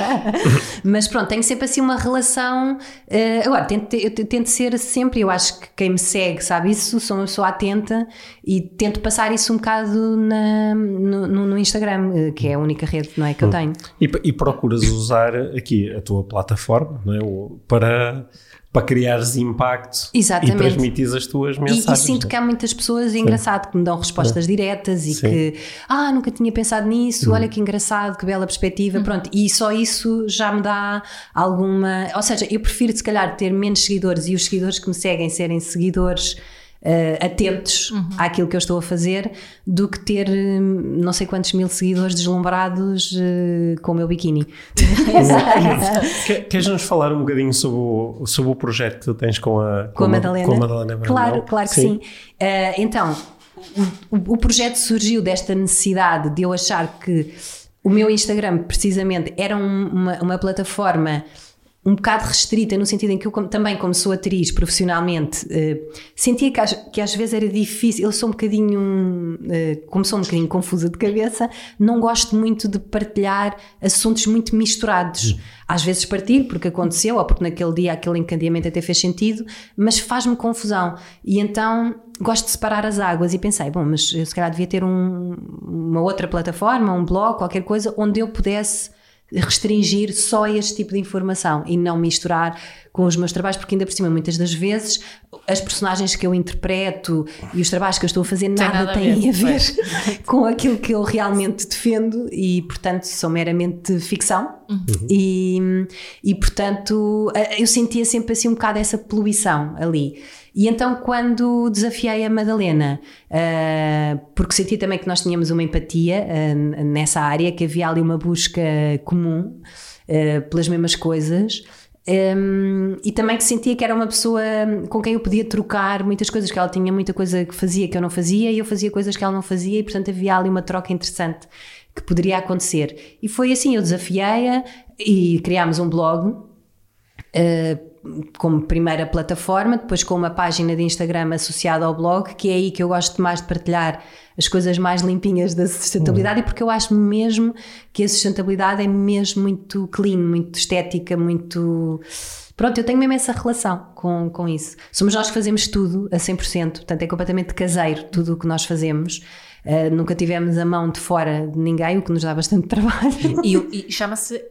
mas pronto, tenho sempre assim uma relação. eh, agora, tento, eu tento ser sempre, eu acho que quem me segue sabe isso, sou uma pessoa atenta e tento passar isso um bocado na- no, no- Instagram, eh, que é a única rede não é, que eu tenho. E, e procuras usar aqui a tua plataforma não é? O- para, para criares impacto Exatamente. e transmitires as tuas E, mensagens. e sinto que há muitas pessoas, é engraçado, que me dão respostas diretas e Sim. que, ah, nunca tinha pensado nisso, olha que engraçado, que bela perspectiva, pronto. E só isso já me dá alguma. Ou seja, eu prefiro, se calhar, ter menos seguidores e os seguidores que me seguem serem seguidores. Eh, atentos àquilo que eu estou a fazer do que ter hum, não sei quantos mil seguidores deslumbrados eh, com o meu biquíni. Que- Queres-nos falar um bocadinho sobre o, sobre o projeto que tu tens com a, com a Madalena. Com a Madalena Brandão? claro, claro que sim. Eh, então, o, o projeto surgiu desta necessidade de eu achar que o meu Instagram, precisamente, era um- uma, uma plataforma um bocado restrita, no sentido em que eu também, como sou atriz profissionalmente, eh, sentia que às, que às vezes era difícil, eu sou um bocadinho, eh, como sou um bocadinho confusa de cabeça, não gosto muito de partilhar assuntos muito misturados. Às vezes partilho porque aconteceu, ou porque naquele dia aquele encadeamento até fez sentido, mas faz-me confusão. E então gosto de separar as águas e pensei, bom, mas eu se calhar devia ter um- uma outra plataforma, um blog, qualquer coisa, onde eu pudesse restringir só este tipo de informação e não misturar com os meus trabalhos, porque ainda por cima, muitas das vezes, as personagens que eu interpreto e os trabalhos que eu estou a fazer nada, nada a têm ver, a ver com aquilo que eu realmente defendo e, portanto, são meramente ficção. E, e, portanto, eu sentia sempre assim um bocado essa poluição ali. E então, quando desafiei a Madalena, ah, porque senti também que nós tínhamos uma empatia ah, nessa área, que havia ali uma busca comum ah, pelas mesmas coisas. Um, e também que sentia que era uma pessoa com quem eu podia trocar muitas coisas, que ela tinha muita coisa que fazia que eu não fazia e eu fazia coisas que ela não fazia e portanto havia ali uma troca interessante que poderia acontecer. E foi assim, eu desafiei-a e criámos um blog uh, como primeira plataforma, depois com uma página de Instagram associada ao blog, que é aí que eu gosto mais de partilhar as coisas mais limpinhas da sustentabilidade e porque eu acho mesmo que a sustentabilidade é mesmo muito clean, muito estética, muito... Pronto, eu tenho mesmo essa relação com, com isso. Somos nós que fazemos tudo a 100%, portanto é completamente caseiro tudo o que nós fazemos. Uh, nunca tivemos a mão de fora de ninguém, o que nos dá bastante trabalho. E, e chama-se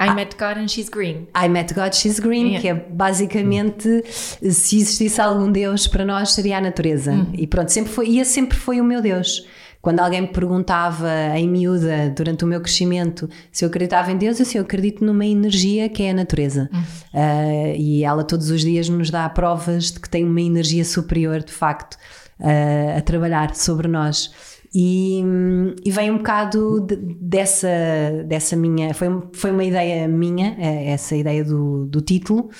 I Met God and She's Green. I Met God, She's Green, Yeah. que é basicamente se existisse algum Deus para nós seria a natureza. E pronto, sempre foi, e esse sempre foi o meu Deus. Quando alguém me perguntava em miúda durante o meu crescimento se eu acreditava em Deus, eu disse, eu acredito numa energia que é a natureza. Ah, e ela todos os dias nos dá provas de que tem uma energia superior, de facto, ah, a trabalhar sobre nós. E, e vem um bocado de- dessa, dessa minha. Foi, foi uma ideia minha, eh, essa ideia do, do título.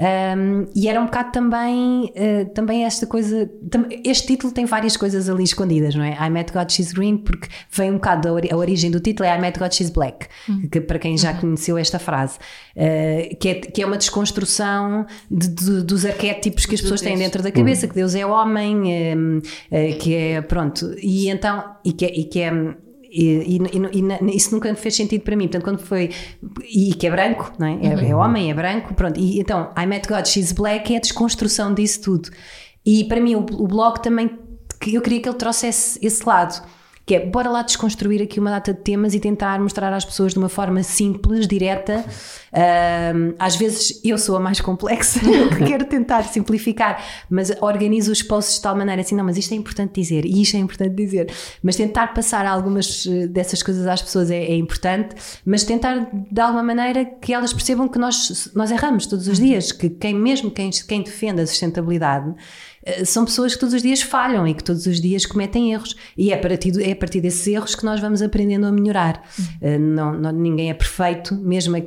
Um, e era um bocado também, eh, também esta coisa. tam- este título tem várias coisas ali escondidas, não é? I Met God She's Green, porque vem um bocado da ori- a origem do título, é I Met God She's Black, que, para quem já conheceu esta frase, eh, que, é, que é uma desconstrução de- de- dos arquétipos que as pessoas têm dentro da cabeça, que Deus é homem, eh, eh, que é pronto, e então, e que é, e que é e, e- e- isso nunca fez sentido para mim. Portanto, quando foi. E que é branco, não é? É, é homem, é branco, pronto. E então, I Met God, She's Black é a desconstrução disso tudo. E para mim, o, o blog também. que Eu queria que ele trouxesse esse lado. Que é, bora lá desconstruir aqui uma data de temas e tentar mostrar às pessoas de uma forma simples, direta. Ahm, às vezes eu sou a mais complexa, eu que quero tentar simplificar, mas organizo os posts de tal maneira assim, não, mas isto é importante dizer e isto é importante dizer. Mas tentar passar algumas eh, dessas coisas às pessoas é, é importante, mas tentar de alguma maneira que elas percebam que nós, nós erramos todos os dias, que quem mesmo quem, quem defende a sustentabilidade são pessoas que todos os dias falham e que todos os dias cometem erros. E é a partir, é a partir desses erros que nós vamos aprendendo a melhorar. Eh, não, não- ninguém é perfeito, mesmo a,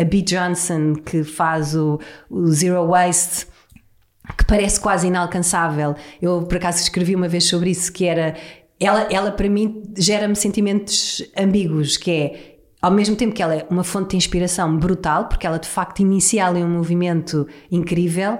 a Bee Johnson, que faz o, o Zero Waste, que parece quase inalcançável. Eu, por acaso, escrevi uma vez sobre isso, que era ela, ela para mim gera-me sentimentos ambíguos, que é ao mesmo tempo que ela é uma fonte de inspiração brutal, porque ela de facto inicia ali um movimento incrível,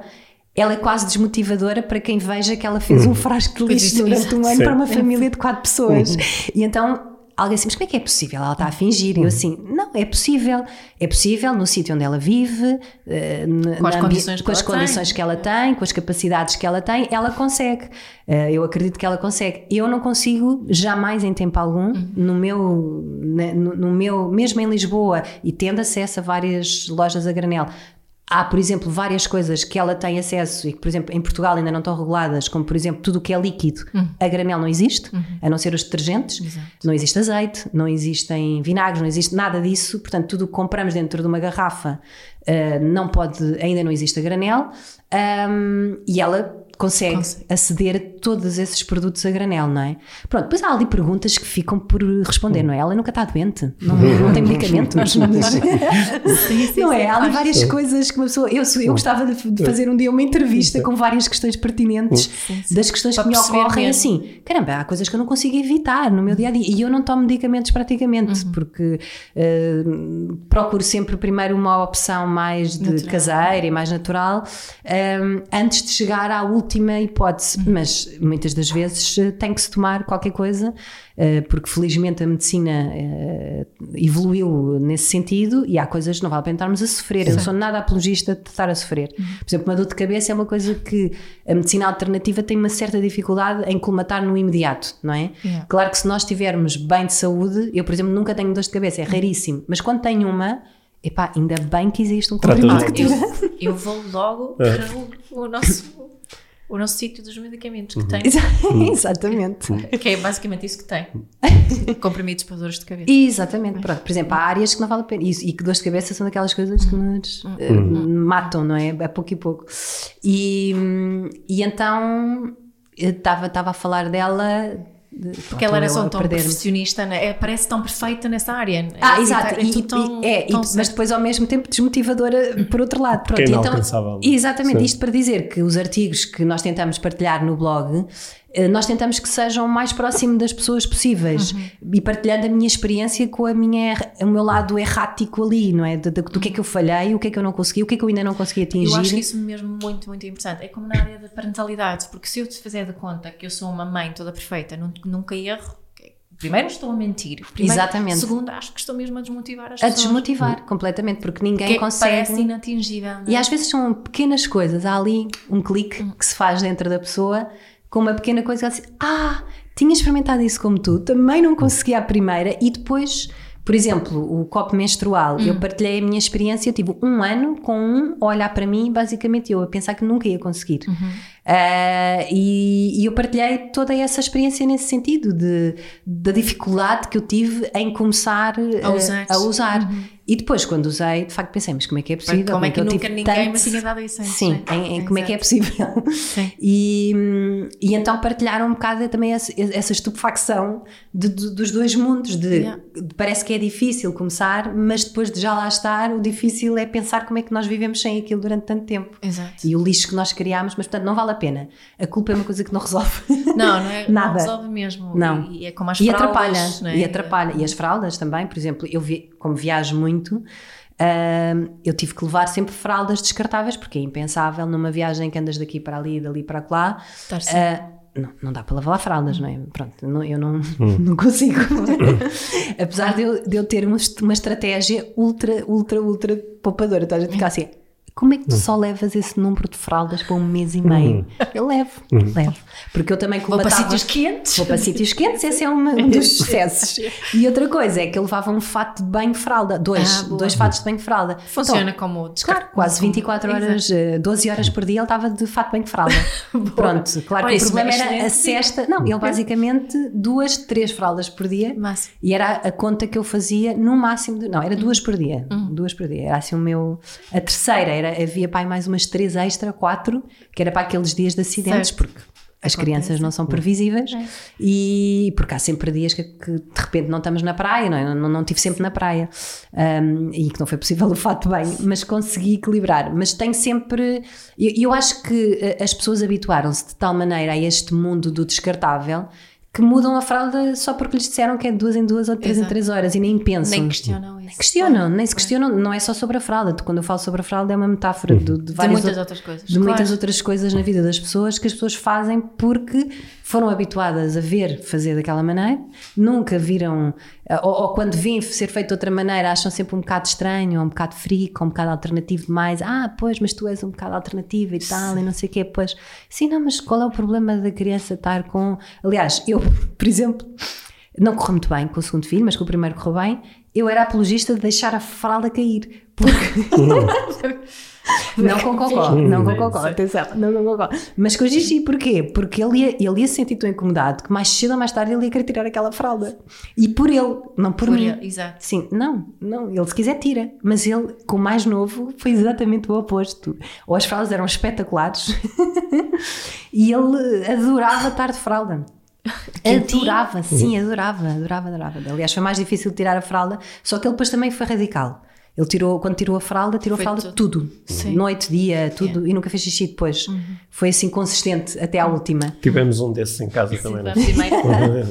ela é quase desmotivadora para quem veja que ela fez um frasco de lixo durante um ano para uma família de quatro pessoas. E então alguém assim, mas como é que é possível? Ela está a fingir. E eu assim, não, é possível. É possível no sítio onde ela vive, eh, Com as condições que com as ela condições tem. que ela tem, com as capacidades que ela tem, ela consegue. Eh, eu acredito que ela consegue. Eu não consigo jamais em tempo algum, Uhum. no meu, na- no, no meu, mesmo em Lisboa, e tendo acesso a várias lojas a granel. Há, por exemplo, várias coisas que ela tem acesso e que, por exemplo, em Portugal ainda não estão reguladas, como, por exemplo, tudo o que é líquido, a granel não existe, a não ser os detergentes, não existe azeite, não existem vinagres, não existe nada disso, portanto, tudo o que compramos dentro de uma garrafa uh, não pode, ainda não existe a granel, um, e ela consegue, Consegue. aceder a todos esses produtos a granel, não é? Pronto, depois há ali perguntas que ficam por responder, não é? Ela nunca está doente, não, não tem medicamentos, Sim, sim, não sim, é? Há ali várias coisas que uma pessoa. Eu, eu gostava de, fazer um dia uma entrevista com várias questões pertinentes das questões que me ocorrem assim. Caramba, há coisas que eu não consigo evitar no meu dia a dia. E eu não tomo medicamentos praticamente, Uhum. porque eh, procuro sempre primeiro uma opção mais de Natural. caseira e mais natural eh, antes de chegar à última hipótese. Uhum. Mas muitas das vezes eh, tem que se tomar qualquer coisa, eh, porque felizmente a medicina eh, evoluiu nesse sentido e há coisas que não vale a pena estarmos a sofrer. Eu não sou nada apologista de estar a sofrer. Uhum. Por exemplo, uma dor de cabeça é uma coisa que a medicina alternativa tem uma certa dificuldade em colmatar no imediato, não é? Yeah. Claro que se nós estivermos bem de saúde, eu, por exemplo, nunca tenho dor de cabeça, é raríssimo, mas quando tenho uma, epá, ainda bem que existe um comprimido Ah, que eu, tira. eu vou logo É. para o, o nosso o nosso sítio dos medicamentos que tem, Exatamente. que é basicamente isso que tem. Comprimidos para dores de cabeça. Exatamente, pronto. Por exemplo, há áreas que não vale a pena. E, que dores de cabeça são daquelas coisas que nos eh, matam, não é? A pouco e pouco. E, hum, e então estava a falar dela. De- Porque ela era eu só tão profissionista, né? É, parece tão perfeita nessa área. né? Ah, É, exato. É, E- tão, é, e- tão mas depois ao mesmo tempo desmotivadora por outro lado. Pronto, é então, inalcançável. exatamente, Sim. isto para dizer que os artigos que nós tentamos partilhar no blog, nós tentamos que sejam o mais próximo das pessoas possíveis Uhum. e partilhando a minha experiência com a minha, o meu lado errático ali, não é? Do, do- do que é que eu falhei, o que é que eu não consegui, o que é que eu ainda não consegui atingir. Eu acho que isso é mesmo muito, muito importante. É como na área da parentalidade, porque se eu te fizer de conta que eu sou uma mãe toda perfeita, nun- nunca erro, primeiro estou a mentir. Primeiro, Exatamente. Segundo, acho que estou mesmo a desmotivar as a pessoas. desmotivar completamente, porque ninguém Que consegue. parece inatingível. é? E às vezes são pequenas coisas, há ali um clique que se faz dentro da pessoa com uma pequena coisa diz, ah, tinha experimentado isso como tu, também não consegui à primeira e depois, por exemplo, o copo menstrual, eu partilhei a minha experiência, tive um ano com um a olhar para mim, basicamente eu a pensar que nunca ia conseguir. Ah, e, e eu partilhei toda essa experiência nesse sentido, de, da dificuldade que eu tive em começar A usar. a usar. E depois, quando usei, de facto pensei, mas como é que é possível? Como é que eu nunca tive ninguém tanto- me tinha dado isso antes, Sim, né? em- em como é que é possível? Sim. E, e então partilharam um bocado também essa, essa estupefacção de- de- dos dois mundos, de, Yeah. de parece que é difícil começar, mas depois de já lá estar, o difícil é pensar como é que nós vivemos sem aquilo durante tanto tempo. Exato. E o lixo que nós criámos, mas portanto não vale a pena. A culpa é uma coisa que não resolve. Não, não é? Nada. Não resolve mesmo. Não. E é como as E fraldas, atrapalha, não é? e atrapalha. E as fraldas também, por exemplo, eu vi, como viajo muito, hum, eu tive que levar sempre fraldas descartáveis, porque é impensável numa viagem que andas daqui para ali, dali para lá. Ah, não, não dá para lavar fraldas, não é? Pronto, não- eu não, não consigo. Apesar de eu, de eu ter uma, uma estratégia ultra, ultra, ultra poupadora. Estás a ficar assim. Como é que tu só levas esse número de fraldas para um mês e meio? Eu levo, levo. Porque eu também Vou para sítios quentes. Vou para sítios quentes, esse é uma- um dos sucessos. E outra coisa é que eu levava um fato de banho fralda, dois, Ah, dois fatos de banho fralda. Funciona Então, como descar- Claro, quase 24 Exato. horas, eh, 12 horas por dia ele estava de fato bem de fralda. Pronto, claro Olha, que o problema é era a cesta. Não, ele basicamente duas, três fraldas por dia. Máximo. E era a conta que eu fazia no máximo de. Não, era duas por dia. Hum. Duas por dia. Era assim o meu. A terceira era. Havia pai mais umas três extra, quatro, que era para aqueles dias de acidentes, Certo. porque. As Acontece. crianças não são previsíveis É. e porque há sempre dias que, que de repente não estamos na praia, não, é? não, não tive sempre na praia um, e que não foi possível o fato bem, mas consegui equilibrar. Mas tenho sempre. Eu, eu acho que eh, as pessoas habituaram-se de tal maneira a este mundo do descartável que mudam a fralda só porque lhes disseram que é de duas em duas ou de três em Exato. três horas e nem pensam. Nem questionam isso. Nem questionam, nem se questionam, não é só sobre a fralda. Quando eu falo sobre a fralda é uma metáfora de, de De várias muitas outras coisas. de claro. muitas outras coisas na vida das pessoas que as pessoas fazem porque foram habituadas a ver fazer daquela maneira, nunca viram, ou, ou quando vêm ser feito de outra maneira, acham sempre um bocado estranho, ou um bocado frico, ou um bocado alternativo demais. Ah, pois, mas tu és um bocado alternativa e tal, e não sei o quê. Pois, sim, não, mas qual é o problema da criança estar com. Aliás, eu, por exemplo, não correu muito bem com o segundo filho, mas com o primeiro correu bem. Eu era apologista de deixar a fralda cair. Porque. não com cocó, não com cocó, atenção, não com cocó. Mas com o Gigi, porquê? Porque ele ia, ele ia se sentir tão incomodado que mais cedo ou mais tarde ele ia querer tirar aquela fralda. E por ele, não por, Por mim. ele, exato. Sim, não, não, ele se quiser tira. Mas ele, com o mais novo, foi exatamente o oposto. Ou as fraldas eram espetaculares e ele adorava estar de fralda. Adorava, sim, adorava, adorava, adorava. Aliás, foi mais difícil tirar a fralda, só que ele depois também foi radical. Ele tirou, quando tirou a fralda, tirou Foi a fralda tudo. Sim. Noite, dia, tudo. E nunca fez xixi depois. Foi assim consistente até à última. Tivemos um desses em casa Sim, também. não é? primeira.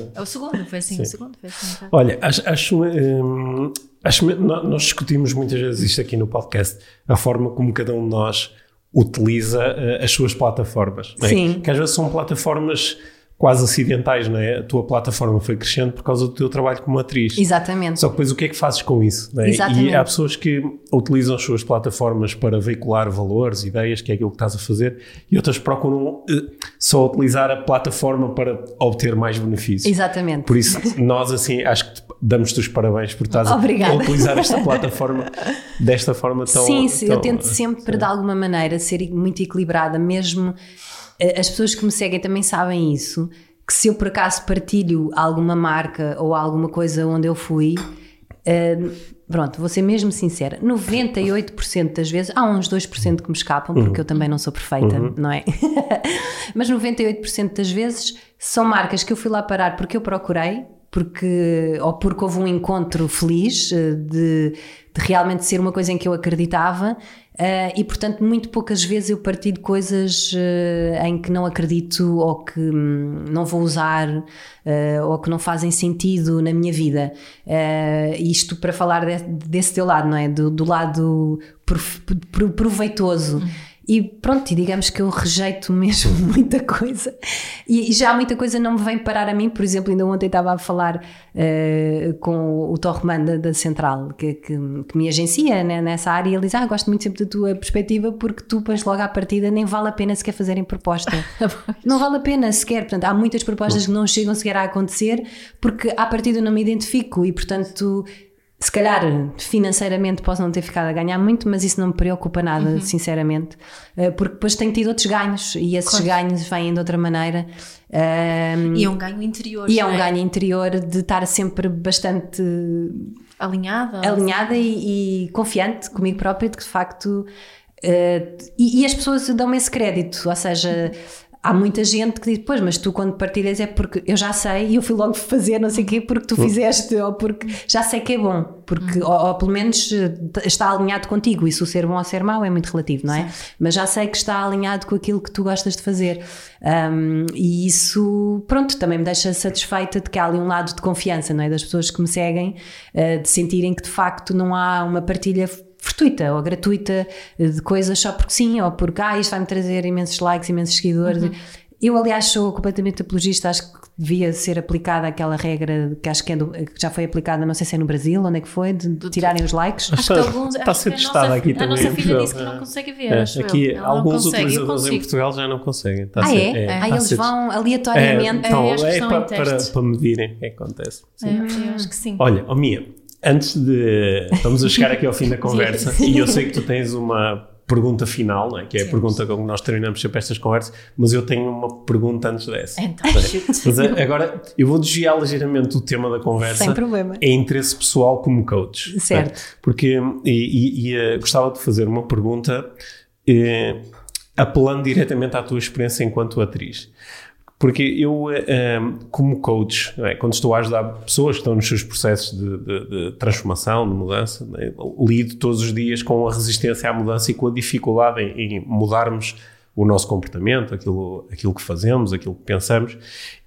É o segundo, foi assim, o segundo foi assim. tá. Olha, acho, acho, hum, acho nós discutimos muitas vezes isto aqui no podcast, a forma como cada um de nós utiliza eh, as suas plataformas. é? Sim. Que às vezes são plataformas quase acidentais, não é? A tua plataforma foi crescendo por causa do teu trabalho como atriz. Exatamente. Só que depois o que é que fazes com isso? não é? Exatamente. E há pessoas que utilizam as suas plataformas para veicular valores, ideias, que é aquilo que estás a fazer, e outras procuram eh, só utilizar a plataforma para obter mais benefícios. Exatamente. Por isso, nós assim, acho que te- damos-te os parabéns por estás a- a Obrigada. utilizar esta plataforma desta forma tão... Sim, sim, eu tão- tento sempre de alguma maneira ser muito equilibrada, mesmo as pessoas que me seguem também sabem isso, que se eu por acaso partilho alguma marca ou alguma coisa onde eu fui, eh, pronto, vou ser mesmo sincera, 98% das vezes, há uns 2% que me escapam, porque eu também não sou perfeita, não é? Mas 98% das vezes são marcas que eu fui lá parar porque eu procurei, porque, ou porque houve um encontro feliz eh, de, de realmente ser uma coisa em que eu acreditava eh, e portanto muito poucas vezes eu partilho coisas eh, em que não acredito ou que hum, não vou usar eh, ou que não fazem sentido na minha vida isto para falar de- desse teu lado, não é? Do, do lado prof- pro- proveitoso e pronto, e digamos que eu rejeito mesmo muita coisa. E, e já muita coisa não me vem parar a mim. Por exemplo, ainda ontem estava a falar eh, com o Torreman da, da Central, que, que, que me agencia né, nessa área, e ele diz: Ah, gosto muito sempre da tua perspectiva, porque tu, depois, logo à partida, nem vale a pena sequer fazerem proposta. não vale a pena sequer. Portanto, há muitas propostas que não chegam sequer a acontecer, porque à partida eu não me identifico e, portanto. Se calhar financeiramente posso não ter ficado a ganhar muito, mas isso não me preocupa nada, Uhum. sinceramente, eh, porque depois tenho tido outros ganhos e esses ganhos vêm de outra maneira. Ahm, E é um ganho interior. e é um não ganho interior de estar sempre bastante Alinhada. alinhada e, e confiante comigo própria de que de facto. eh, e, e as pessoas dão-me esse crédito, ou seja. Há muita gente que diz, pois, mas tu quando partilhas é porque eu já sei e eu fui logo fazer não sei o quê porque tu fizeste ou porque já sei que é bom, porque, ou, ou pelo menos eh, está alinhado contigo. Isso o ser bom ou ser mau é muito relativo, não é? Mas já sei que está alinhado com aquilo que tu gostas de fazer. Um, e isso, pronto, também me deixa satisfeita de que há ali um lado de confiança, não é? Das pessoas que me seguem, eh, de sentirem que de facto não há uma partilha fortuita ou gratuita eh, de coisas só porque sim, ou porque ah, isto vai-me trazer imensos likes, imensos seguidores. Eu, aliás, sou completamente apologista, acho que devia ser aplicada aquela regra que acho que, é do- que já foi aplicada, não sei se é no Brasil, onde é que foi, de, de tirarem os likes. Acho que alguns. Está a acho ser testada nossa, aqui a também. nossa em filha disse que não consegue ver. É, acho eu. aqui, não alguns consegue, eu utilizadores em. Portugal já não conseguem. Está a Ah, ser- é? está ah, a eles ser- vão É, aleatoriamente. então, acho que é para, em para, teste. para medirem, é que acontece. É, eu acho que sim. Olha, oh Mia, antes de. Estamos a chegar aqui ao fim da conversa e eu sei que tu tens uma pergunta final, não é? que é a Sim. pergunta com que nós terminamos sempre estas conversas, mas eu tenho uma pergunta antes dessa. Então. Mas a- agora eu vou desviar ligeiramente o tema da conversa. Sem problema. É interesse pessoal como coach. Certo. Porque, e, e- e, eh, gostava de fazer uma pergunta eh, apelando diretamente à tua experiência enquanto atriz. Porque eu, eh, eh, como coach, é? quando estou a ajudar pessoas que estão nos seus processos de, de- de transformação, de mudança, é? lido todos os dias com a resistência à mudança e com a dificuldade em, em mudarmos o nosso comportamento, aquilo, aquilo que fazemos, aquilo que pensamos.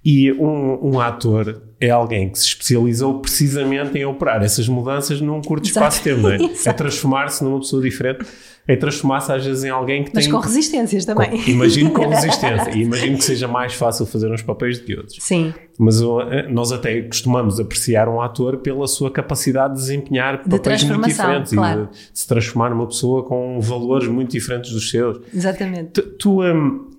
E um, um ator é alguém que se especializou precisamente em operar essas mudanças num curto espaço de tempo, não é? É transformar-se numa pessoa diferente, é transformar-se às vezes em alguém que Mas tem... com resistências também. Com- imagino com resistência. E imagino que seja mais fácil fazer uns papéis do que outros. Sim, Mas uh, nós até costumamos apreciar um ator pela sua capacidade de desempenhar papéis muito diferentes claro. e de, de se transformar numa pessoa com valores muito diferentes dos seus. exatamente. Tu, tu, hum,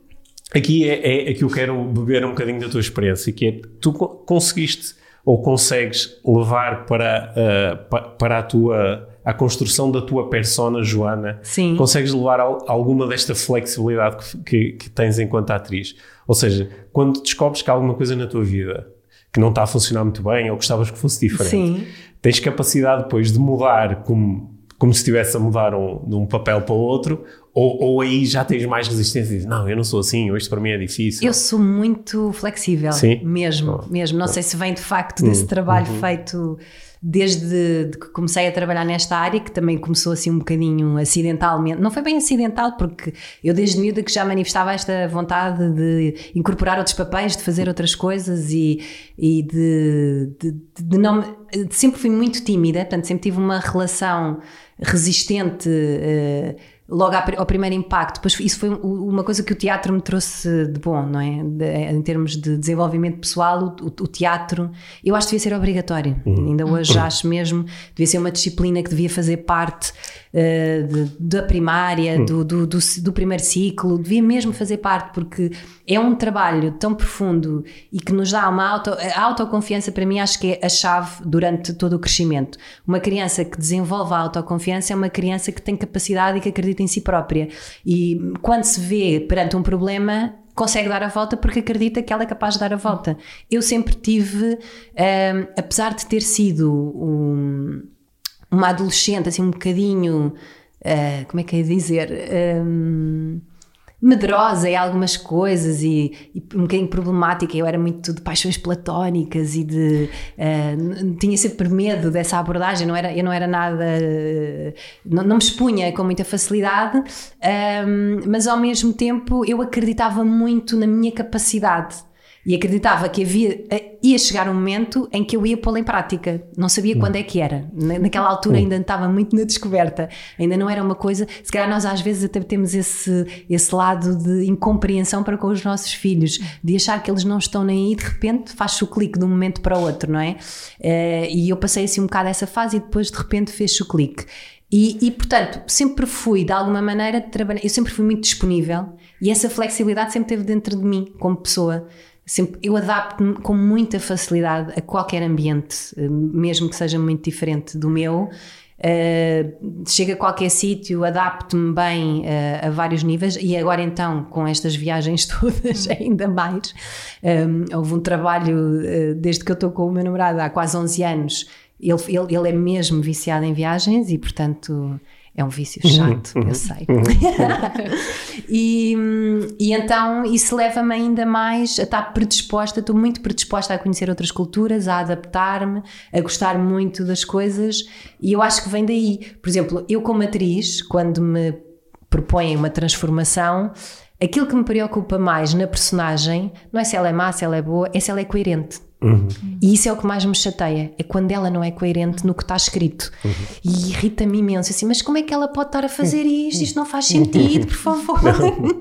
aqui é, é, que eu quero beber um bocadinho da tua experiência, que é tu co- conseguiste ou consegues levar para, uh, pa- para a tua a construção da tua persona, Joana, Sim. consegues levar al- alguma desta flexibilidade que, que, que tens enquanto atriz? Ou seja, quando descobres que há alguma coisa na tua vida que não está a funcionar muito bem ou gostavas que fosse diferente, Sim. tens capacidade depois de mudar como, como se estivesse a mudar um, de um papel para o outro, ou, ou aí já tens mais resistência e dizes, não, eu não sou assim, isto para mim é difícil. Eu sou muito flexível, Sim? mesmo, Oh. mesmo. Não sei se vem de facto desse trabalho uhum. feito desde de que comecei a trabalhar nesta área, que também começou assim um bocadinho acidentalmente. Não foi bem acidental, porque eu desde miúda que já manifestava esta vontade de incorporar outros papéis, de fazer outras coisas e, e de, de, de não. de- Sempre fui muito tímida, portanto, sempre tive uma relação resistente. eh, logo ao primeiro impacto. Depois isso foi um- uma coisa que o teatro me trouxe de bom, não é? De- em termos de desenvolvimento pessoal, o, o teatro, eu acho que devia ser obrigatório. Ainda hoje acho mesmo, devia ser uma disciplina que devia fazer parte eh, de- da primária, do, do, do, do primeiro ciclo, devia mesmo fazer parte, porque é um trabalho tão profundo e que nos dá uma auto, a autoconfiança, para mim, acho que é a chave durante todo o crescimento. Uma criança que desenvolve a autoconfiança é uma criança que tem capacidade e que acredita em si própria. E quando se vê perante um problema, consegue dar a volta porque acredita que ela é capaz de dar a volta. Eu sempre tive, hum, apesar de ter sido um, uma adolescente, assim, um bocadinho, ah, como é que é dizer? Hum, medrosa em algumas coisas e, e um bocadinho problemática. Eu era muito de paixões platónicas e de. n- tinha sempre medo dessa abordagem, não era, eu não era nada. não, não me expunha com muita facilidade, ahm, mas ao mesmo tempo eu acreditava muito na minha capacidade. E acreditava que havia, eh, ia chegar um momento em que eu ia pô-la em prática. Não sabia quando é que era. Na- Naquela altura ainda estava muito na descoberta. Ainda não era uma coisa. Se calhar nós às vezes até temos esse, esse lado de incompreensão para com os nossos filhos, de achar que eles não estão nem aí, de repente faz-se o clique de um momento para o outro, não é? Eh, E eu passei assim um bocado essa fase e depois de repente fez-se o clique. E, e, portanto, sempre fui, de alguma maneira, trabalhar. Eu sempre fui muito disponível e essa flexibilidade sempre esteve dentro de mim, como pessoa. Sempre, eu adapto-me com muita facilidade a qualquer ambiente, eh, mesmo que seja muito diferente do meu. Uh, chego a qualquer sítio, adapto-me bem uh, a vários níveis. E agora então com estas viagens todas ainda mais. Um, houve um trabalho uh, desde que eu estou com o meu namorado há quase 11 anos. Ele, ele, ele é mesmo viciado em viagens e portanto é um vício chato, eu sei. e, e então isso leva-me ainda mais a estar predisposta, estou muito predisposta a conhecer outras culturas, a adaptar-me, a gostar muito das coisas e eu acho que vem daí. Por exemplo, eu como atriz, quando me propõem uma transformação, aquilo que me preocupa mais na personagem não é se ela é má, se ela é boa, é se ela é coerente. Uhum. E isso é o que mais me chateia, é quando ela não é coerente no que está escrito. Uhum. E irrita-me imenso, assim, mas como é que ela pode estar a fazer isto? Isto não faz sentido, por favor.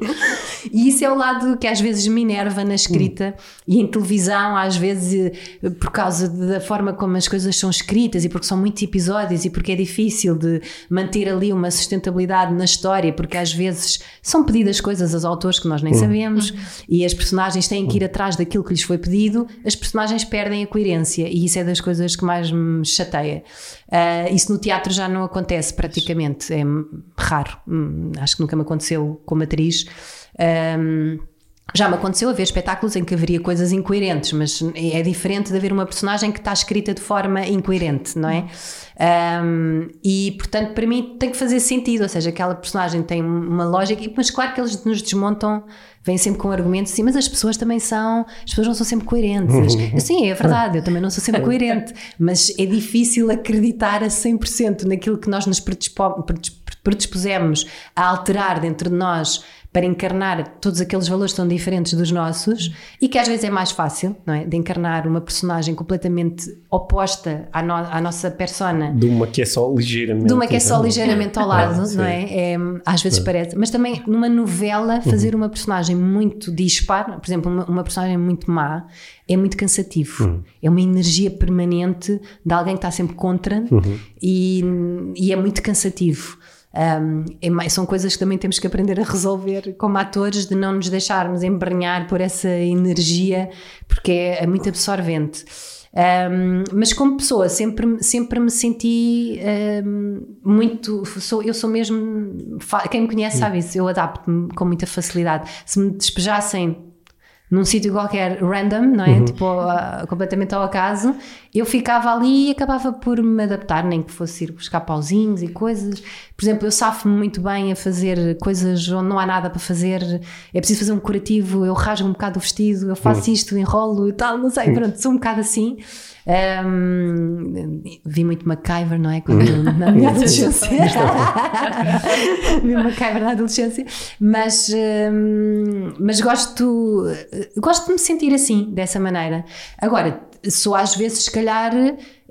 e isso é o lado que às vezes me enerva na escrita e em televisão, às vezes eh, por causa da forma como as coisas são escritas e porque são muitos episódios e porque é difícil de manter ali uma sustentabilidade na história, porque às vezes são pedidas coisas aos autores que nós nem sabemos e as personagens têm que ir atrás daquilo que lhes foi pedido, as personagens perdem a coerência e isso é das coisas que mais me chateia. Uh, isso no teatro já não acontece praticamente, é raro. Hum, acho que nunca me aconteceu como atriz. Um, já me aconteceu haver espetáculos em que haveria coisas incoerentes, mas é diferente de haver uma personagem que está escrita de forma incoerente, não é? Um, e portanto, para mim tem que fazer sentido, ou seja, aquela personagem tem uma lógica, mas claro que eles nos desmontam, vêm sempre com argumentos assim, mas as pessoas também são, as pessoas não são sempre coerentes. Sim, é verdade, eu também não sou sempre coerente, mas é difícil acreditar a 100% naquilo que nós nos predispo predispusemos a alterar dentro de nós para encarnar todos aqueles valores tão diferentes dos nossos e que às vezes é mais fácil, não é? De encarnar uma personagem completamente oposta à, no, à nossa persona. De uma que é só ligeiramente. De uma que é só ligeiramente ao lado, Sim. não é? é às vezes parece. Mas também numa novela, fazer uma personagem muito dispar, por exemplo, uma, uma personagem muito má, é muito cansativo. É uma energia permanente de alguém que está sempre contra e, e é muito cansativo. Um, é são coisas que também temos que aprender a resolver como atores, de não nos deixarmos embrenhar por essa energia, porque é, é muito absorvente. Um, mas como pessoa sempre, me- sempre me senti um, muito. Sou, eu sou mesmo. Quem me conhece sabe isso, eu adapto-me com muita facilidade. Se me despejassem num sítio qualquer random, não é? Tipo, ah, completamente ao acaso, eu ficava ali e acabava por me adaptar, nem que fosse ir buscar pauzinhos e coisas. Por exemplo, eu safo-me muito bem a fazer coisas onde não há nada para fazer, é preciso fazer um curativo, eu rasgo um bocado o vestido, eu faço isto, enrolo e tal, não sei, pronto, sou um bocado assim. Ahm, vi muito MacGyver, não é? Quando, na minha adolescência. vi MacGyver na adolescência. Mas, ahm, mas gosto, gosto de me sentir assim, dessa maneira. Agora, sou às vezes, se calhar.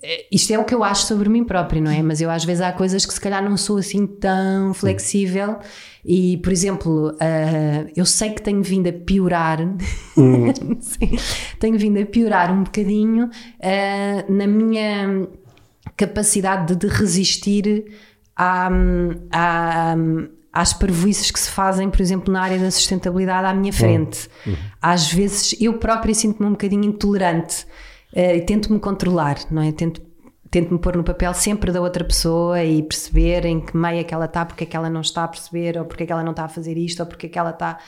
Eh, Isto é o que eu acho sobre mim próprio, não é? Mas eu às vezes há coisas que se calhar não sou assim tão flexível. E, por exemplo, ah, eu sei que tenho vindo a piorar, Sim, tenho vindo a piorar um bocadinho ah, na minha capacidade de, de resistir à, à, às parvoices que se fazem, por exemplo, na área da sustentabilidade à minha frente. Às vezes eu própria sinto-me um bocadinho intolerante eh, e tento-me controlar, não é? Tento tento-me pôr no papel sempre da outra pessoa e perceber em que meio é que ela está, porque é que ela não está a perceber, ou porque é que ela não está a fazer isto, ou porque é que ela está.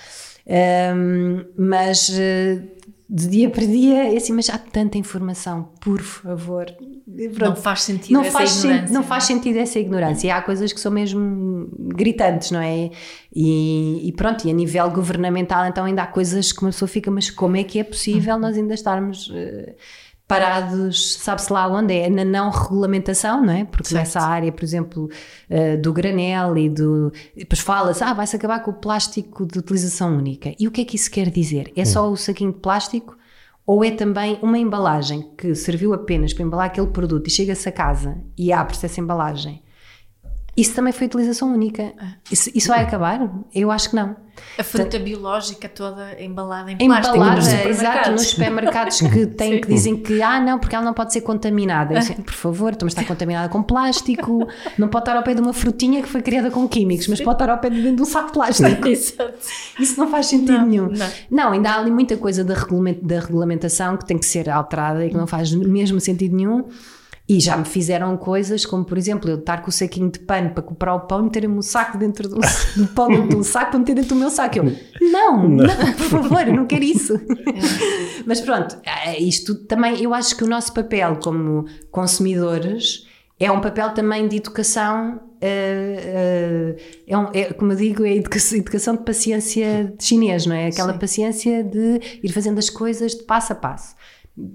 Ahm, mas eh, de dia para dia é assim, mas há tanta informação, por favor. Não Pronto. faz sentido Não essa faz, sen- ignorância. não faz sentido essa ignorância. E há coisas que são mesmo gritantes, não é? E, e pronto, e a nível governamental, então ainda há coisas que uma pessoa fica, mas como é que é possível nós ainda estarmos eh, parados, sabe-se lá onde é? Na não regulamentação, não é? Porque Certo. nessa área, por exemplo, eh, do granel e do. Depois fala-se, ah, vai-se acabar com o plástico de utilização única. E o que é que isso quer dizer? É só o saquinho de plástico? Ou é também uma embalagem que serviu apenas para embalar aquele produto e chega-se a casa e abre-se essa embalagem? Isso também foi utilização única. Isso, isso vai acabar? Eu acho que não. A fruta biológica toda embalada em plástico. Embalada, nos exato, nos supermercados que, têm, que dizem que, ah, não, porque ela não pode ser contaminada. Disse, por favor, então, mas está contaminada com plástico, não pode estar ao pé de uma frutinha que foi criada com químicos, mas pode estar ao pé de dentro de um saco de plástico. Exato. Isso não faz sentido Não, nenhum. não. Não, ainda há ali muita coisa da regulamentação que tem que ser alterada e que não faz mesmo sentido nenhum. E já me fizeram coisas como, por exemplo, eu estar com o saquinho de pano para comprar o pão e meter-me um saco dentro do, do pão dentro de um saco para meter dentro do meu saco. Eu, não, não, por favor, eu não quero isso. Mas pronto, eh, isto também, eu acho que o nosso papel como consumidores é um papel também de educação, eh, eh, é, um- é, como eu digo, é educação, educação de paciência de chinês, não é? Aquela Sim. paciência de ir fazendo as coisas de passo a passo.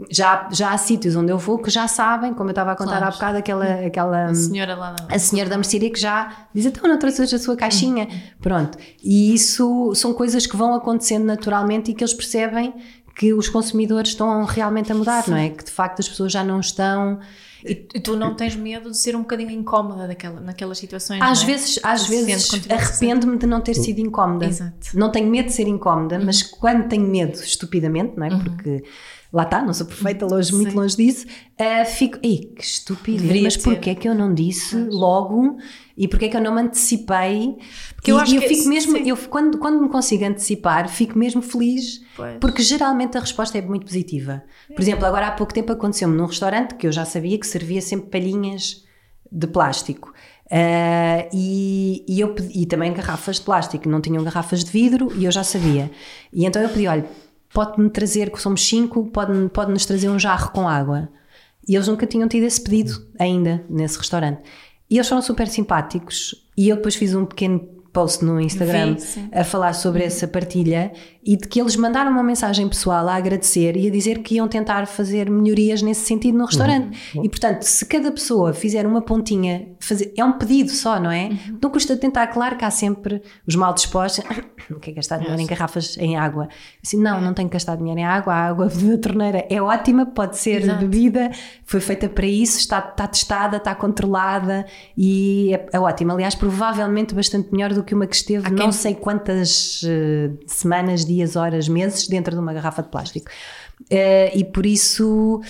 Já, já há sítios onde eu vou que já sabem, como eu estava a contar Claro. há bocado, aquela, aquela A senhora lá da... a senhora da mercearia que já diz então não trouxe a sua caixinha pronto, e isso são coisas que vão acontecendo naturalmente e que eles percebem que os consumidores estão realmente a mudar, não é? Que de facto as pessoas já não estão E, e tu não tens medo de ser um bocadinho incómoda daquela, naquelas situações, às é? vezes, às Se vezes arrependo-me de não ter sido incómoda Exato. não tenho medo de ser incómoda mas Uhum. quando tenho medo estupidamente, não é? Porque lá está, não sou perfeita, longe, muito longe disso ah, fico, ei, que estupidez Deveria mas porquê é que eu não disse logo e porquê é que eu não me antecipei Porque eu e, acho e eu que fico esse- mesmo, sim. eu, quando, quando me consigo antecipar, fico mesmo feliz, Pois. porque geralmente a resposta é muito positiva. Por exemplo, agora há pouco tempo aconteceu-me num restaurante que eu já sabia que servia sempre palhinhas de plástico. Ah, e, e eu pedi, e também garrafas de plástico, não tinham garrafas de vidro e eu já sabia. E então eu pedi: olha, pode-me trazer, que somos cinco, pode-nos pode trazer um jarro com água. E eles nunca tinham tido esse pedido ainda nesse restaurante. E eles foram super simpáticos. E eu depois fiz um pequeno post no Instagram Vi, a falar sobre essa partilha e de que eles mandaram uma mensagem pessoal a agradecer e a dizer que iam tentar fazer melhorias nesse sentido no restaurante. E portanto, se cada pessoa fizer uma pontinha, fazer, é um pedido só, não é? Não custa tentar, claro que há sempre os mal dispostos, não quer gastar dinheiro em garrafas em água. Assim, não, não tenho que gastar dinheiro em água, a água da torneira é ótima, pode ser Exato. bebida, foi feita para isso, está, está testada, está controlada e é, é ótima. Aliás, provavelmente bastante melhor do que uma que esteve Há não quem- sei quantas eh, semanas, dias, horas, meses dentro de uma garrafa de plástico. Eh, e por isso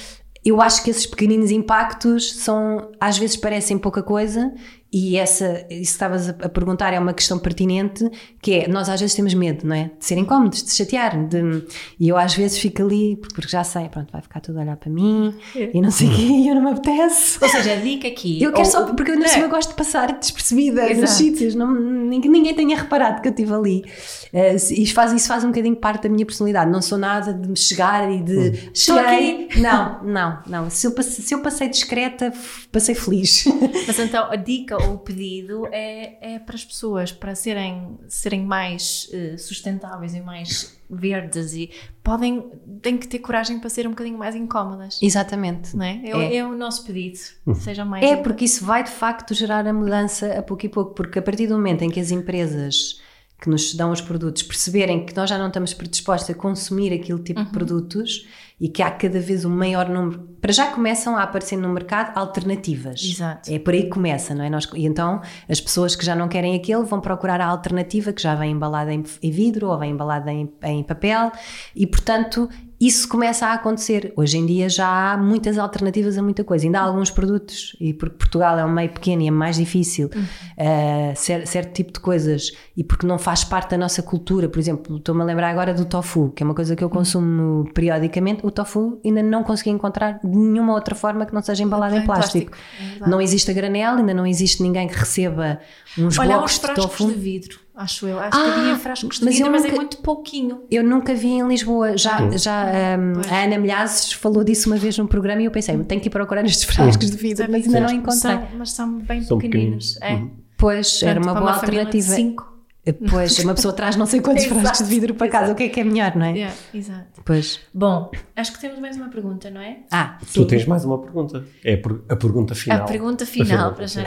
eu acho que esses pequeninos impactos são, às vezes parecem pouca coisa. E essa, isso que estavas a, perguntar é uma questão pertinente, que é, nós às vezes temos medo, não é? De ser incómodos, de chatear, de, e eu às vezes fico ali, porque já sei, pronto, vai ficar tudo a olhar para mim, e não sei o quê, e eu não me apetece. Ou seja, a dica aqui. Eu quero ou- só, porque eu, É. cima, gosto de passar despercebida nos Exato. sítios, não, ninguém, ninguém tenha reparado que eu estive ali. Eh, isso, faz, isso faz um bocadinho parte da minha personalidade. Não sou nada de me chegar e de cheguei. Não, não, não. Se eu, se eu passei discreta, passei feliz. Mas então a dica ou o pedido é, é para as pessoas para serem, serem mais eh, sustentáveis e mais verdes e podem, têm que ter coragem para ser um bocadinho mais incómodas. Exatamente. Não é? É, É. é o nosso pedido. Seja mais. É porque isso vai de facto gerar a mudança a pouco e pouco, porque a partir do momento em que as empresas que nos dão os produtos perceberem que nós já não estamos predispostos a consumir aquele tipo de produtos e que há cada vez um maior número, para já começam a aparecer no mercado alternativas. Exato. É por aí que começa, não é? Nós, e então as pessoas que já não querem aquele vão procurar a alternativa que já vem embalada em, em vidro ou vem embalada em, em papel e portanto isso começa a acontecer. Hoje em dia já há muitas alternativas a muita coisa. Ainda há alguns produtos, e porque Portugal é um meio pequeno e é mais difícil uh, cer- certo tipo de coisas, e porque não faz parte da nossa cultura. Por exemplo, estou-me a lembrar agora do tofu, que é uma coisa que eu consumo periodicamente. O tofu ainda não consegui encontrar de nenhuma outra forma que não seja embalado em Em plástico. plástico, é não existe a granel, ainda não existe ninguém que receba uns Olha, blocos uns de tofu. de vidro, acho eu. Acho que Ah, havia frascos de mas vidro, mas é nunca- muito pouquinho. Eu nunca vi em Lisboa. Já, já um, a Ana Milhazes falou disso uma vez num programa e eu pensei, tenho que ir procurar estes frascos de vidro, mas ainda não encontrei. São, mas são bem São pequeninos. pequeninos. É. Uhum. Pois, era Portanto, uma para boa de alternativa. cinco. Pois, uma pessoa traz não sei quantos Exato, frascos de vidro para casa, o que é que é melhor, não é? Yeah, exato. Pois. Bom, acho que temos mais uma pergunta, não é? Ah, Tu tens mais uma pergunta. É a per- a pergunta final. A pergunta final, para já.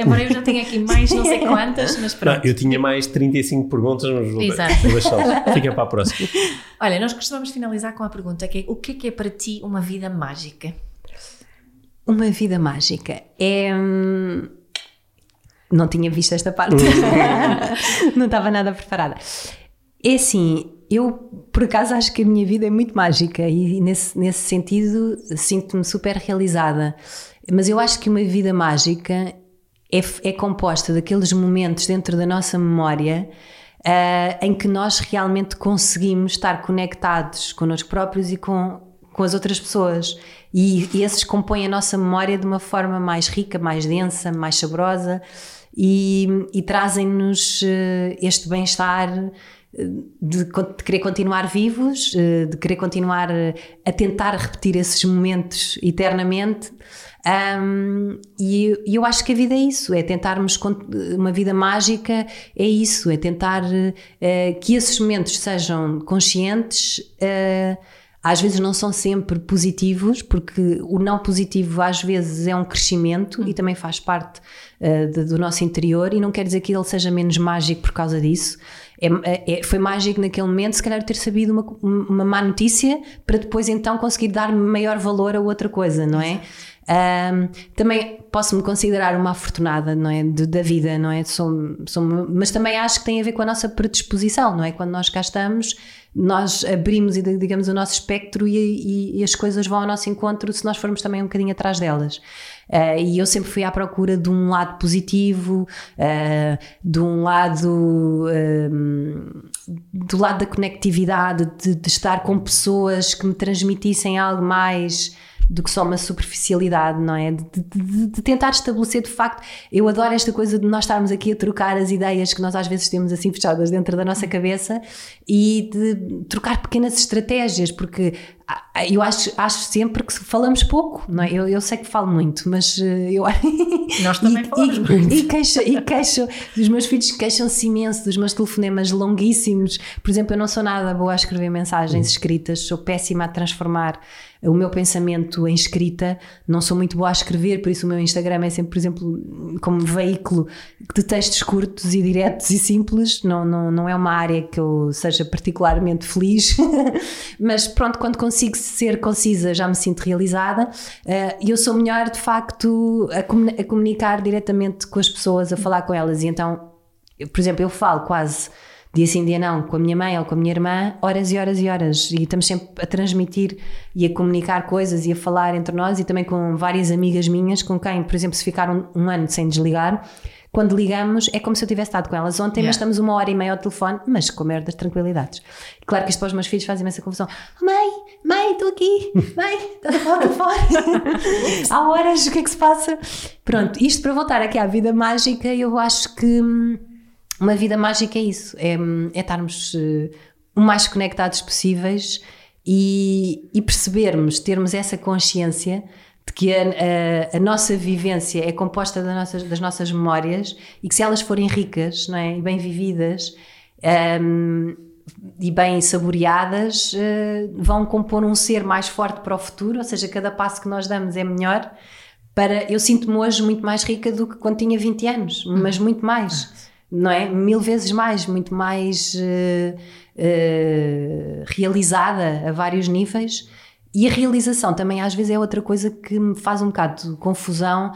Embora eu já tenha aqui mais não sei quantas, mas Não, pronto. eu tinha mais 35 perguntas, mas vou, Exato. vou deixá-las. Fica para a próxima. Olha, nós costumamos finalizar com a pergunta que é o que é que é para ti uma vida mágica? uma vida mágica. É. hum, Não tinha visto esta parte. não estava nada preparada. É assim, eu por acaso acho que a minha vida é muito mágica e nesse, nesse sentido sinto-me super realizada. Mas eu acho que uma vida mágica é, é composta daqueles momentos dentro da nossa memória ah, em que nós realmente conseguimos estar conectados connosco próprios e com, com as outras pessoas. E, e esses compõem a nossa memória de uma forma mais rica, mais densa, mais saborosa e, e trazem-nos eh, este bem-estar eh, de, querer continuar vivos, eh, de querer continuar a tentar repetir esses momentos eternamente. Um, e eu- e eu acho que a vida é isso, é tentarmos uma vida mágica, é isso, é tentar eh, que esses momentos sejam conscientes. eh, às vezes não são sempre positivos, porque o não positivo às vezes é um crescimento e também faz parte eh, de- do nosso interior, e não quer dizer que ele seja menos mágico por causa disso. É- é- foi mágico naquele momento, se calhar, ter sabido uma, uma má notícia para depois então conseguir dar maior valor a outra coisa, não é? Ahm, também posso-me considerar uma afortunada, não é? De- da vida, não é? Sou, sou, mas também acho que tem a ver com a nossa predisposição, não é? Quando nós cá estamos, nós abrimos, digamos, o nosso espectro e, e- e as coisas vão ao nosso encontro se nós formos também um bocadinho atrás delas. Ah, e eu sempre fui à procura de um lado positivo, ah, de um lado do lado da conectividade, de, de estar com pessoas que me transmitissem algo mais do que só uma superficialidade, não é? De, de- de tentar estabelecer de facto. Eu adoro esta coisa de nós estarmos aqui a trocar as ideias que nós às vezes temos assim fechadas dentro da nossa cabeça e de trocar pequenas estratégias, porque eu acho, acho sempre que falamos pouco, não é? Eu, eu sei que falo muito, mas eh, eu Nós também e, falamos e, muito. E queixo, e queixo, os meus filhos queixam-se imenso dos meus telefonemas longuíssimos. Por exemplo, eu não sou nada boa a escrever mensagens escritas, sou péssima a transformar o meu pensamento em escrita, não sou muito boa a escrever, por isso o meu Instagram é sempre, por exemplo, como veículo de textos curtos e diretos e simples, não, não, não é uma área que eu seja particularmente feliz, mas pronto, quando consigo ser concisa já me sinto realizada. E eu sou melhor de facto a, comun- a comunicar diretamente com as pessoas, a falar com elas. E então, por exemplo, eu falo quase dia sim, dia não, com a minha mãe ou com a minha irmã, horas e horas e horas. E estamos sempre a transmitir e a comunicar coisas e a falar entre nós e também com várias amigas minhas, com quem, por exemplo, se ficar um, um ano sem desligar, quando ligamos é como se eu tivesse estado com elas ontem, mas Yeah. estamos uma hora e meia ao telefone, mas com a maior das tranquilidades. Claro que isto para os meus filhos faz imensa confusão. Mãe, mãe, estou aqui. Mãe, falar ao telefone. Há horas, o que é que se passa? Pronto, isto para voltar aqui à vida mágica, eu acho que hum, uma vida mágica é isso, é, é estarmos eh, o mais conectados possíveis e, e percebermos, termos essa consciência de que a, a- a nossa vivência é composta das nossas, das nossas memórias e que se elas forem ricas não é? e bem vividas hum, e bem saboreadas, eh, vão compor um ser mais forte para o futuro, ou seja, cada passo que nós damos é melhor. Para, eu sinto-me hoje muito mais rica do que quando tinha 20 anos, mas muito mais não é? Mil vezes mais, muito mais eh, eh, realizada a vários níveis. E a realização também às vezes é outra coisa que me faz um bocado de confusão.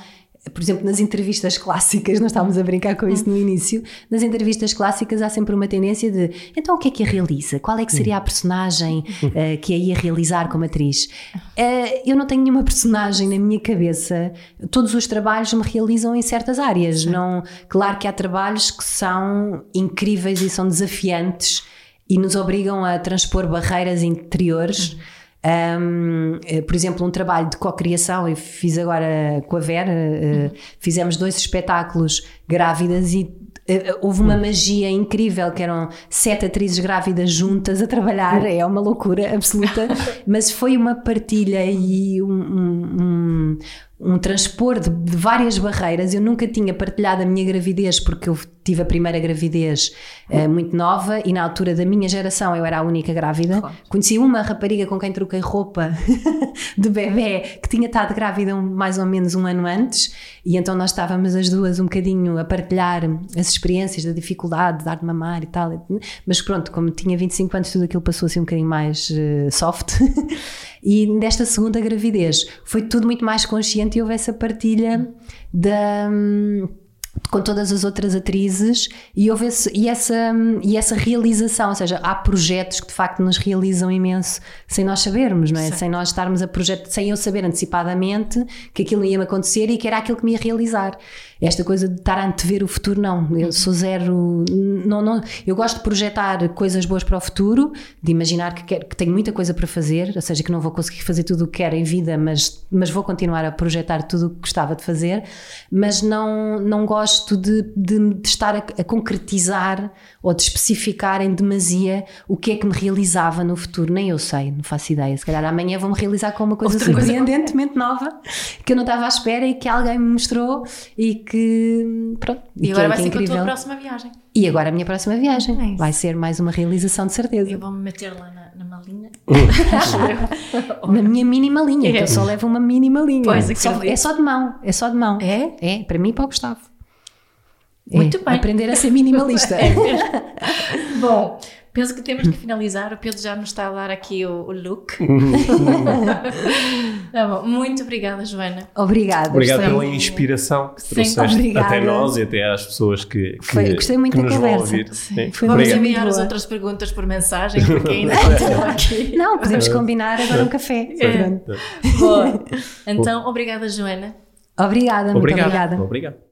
Por exemplo, nas entrevistas clássicas, nós estávamos a brincar com isso no início, nas entrevistas clássicas há sempre uma tendência de então o que é que a realiza? Qual é que seria a personagem eh, que a ia realizar como atriz? Eh, eu não tenho nenhuma personagem na minha cabeça. Todos os trabalhos me realizam em certas áreas. Não, claro que há trabalhos que são incríveis e são desafiantes e nos obrigam a transpor barreiras interiores. Um, eh, por exemplo, um trabalho de cocriação, eu fiz agora com a Vera, eh, fizemos dois espetáculos grávidas e eh, houve uma magia incrível que eram sete atrizes grávidas juntas a trabalhar, é uma loucura absoluta, mas foi uma partilha e um, um, um, transpor de, de várias barreiras. Eu nunca tinha partilhado a minha gravidez porque eu tive a primeira gravidez eh, muito nova e na altura da minha geração eu era a única grávida. Conheci uma rapariga com quem troquei roupa de bebê que tinha estado grávida um- mais ou menos um ano antes e então nós estávamos as duas um bocadinho a partilhar as experiências da dificuldade de dar de mamar e tal. Mas pronto, como tinha 25 anos, tudo aquilo passou assim um bocadinho mais eh, soft. e nesta segunda gravidez foi tudo muito mais consciente e houve essa partilha da. hum, com todas as outras atrizes e houve esse, e, essa, e essa realização, ou seja, há projetos que de facto nos realizam imenso sem nós sabermos, não é? Sem nós estarmos a projeto, sem eu saber antecipadamente que aquilo ia-me acontecer e que era aquilo que me ia realizar. Esta coisa de estar a antever o futuro, não. Eu sou zero. Não, não, eu gosto de projetar coisas boas para o futuro, de imaginar que, quero, que tenho muita coisa para fazer, ou seja, que não vou conseguir fazer tudo o que quero em vida, mas, mas vou continuar a projetar tudo o que gostava de fazer, mas não, não gosto de, de, de estar a, a concretizar ou de especificar em demasia o que é que me realizava no futuro. Nem eu sei, não faço ideia. Se calhar amanhã vou-me realizar com uma coisa Outra coisa surpreendentemente nova que eu não estava à espera e que alguém me mostrou e que pronto. E que agora é- vai que é ser com a tua incrível. próxima viagem. E agora a minha próxima viagem É vai ser mais uma realização de certeza. Eu vou-me meter lá na, na malinha. Na minha mínima linha, que É. eu só levo uma mínima linha. Pois, Só- acredito. é só de mão, é só de mão. É? É, para mim e para o Gustavo. É, Muito bem. Aprender a ser minimalista. É. Bom, penso que temos que finalizar. O Pedro já nos está a dar aqui o, o look. tá bom. Muito obrigada, Joana. Obrigada. Obrigado pela inspiração que Sim, trouxeste obrigada. até nós e até às pessoas que, que, Foi- gostei muito que da nos vão conversa. ouvir. Sim. Foi Vamos muito Obrigado. enviar as outras perguntas por mensagem, porque ainda continua aqui. Não, podemos combinar agora um café. É. Boa. Então, obrigada, Joana. Obrigada, muito Obrigado. obrigada. Obrigado.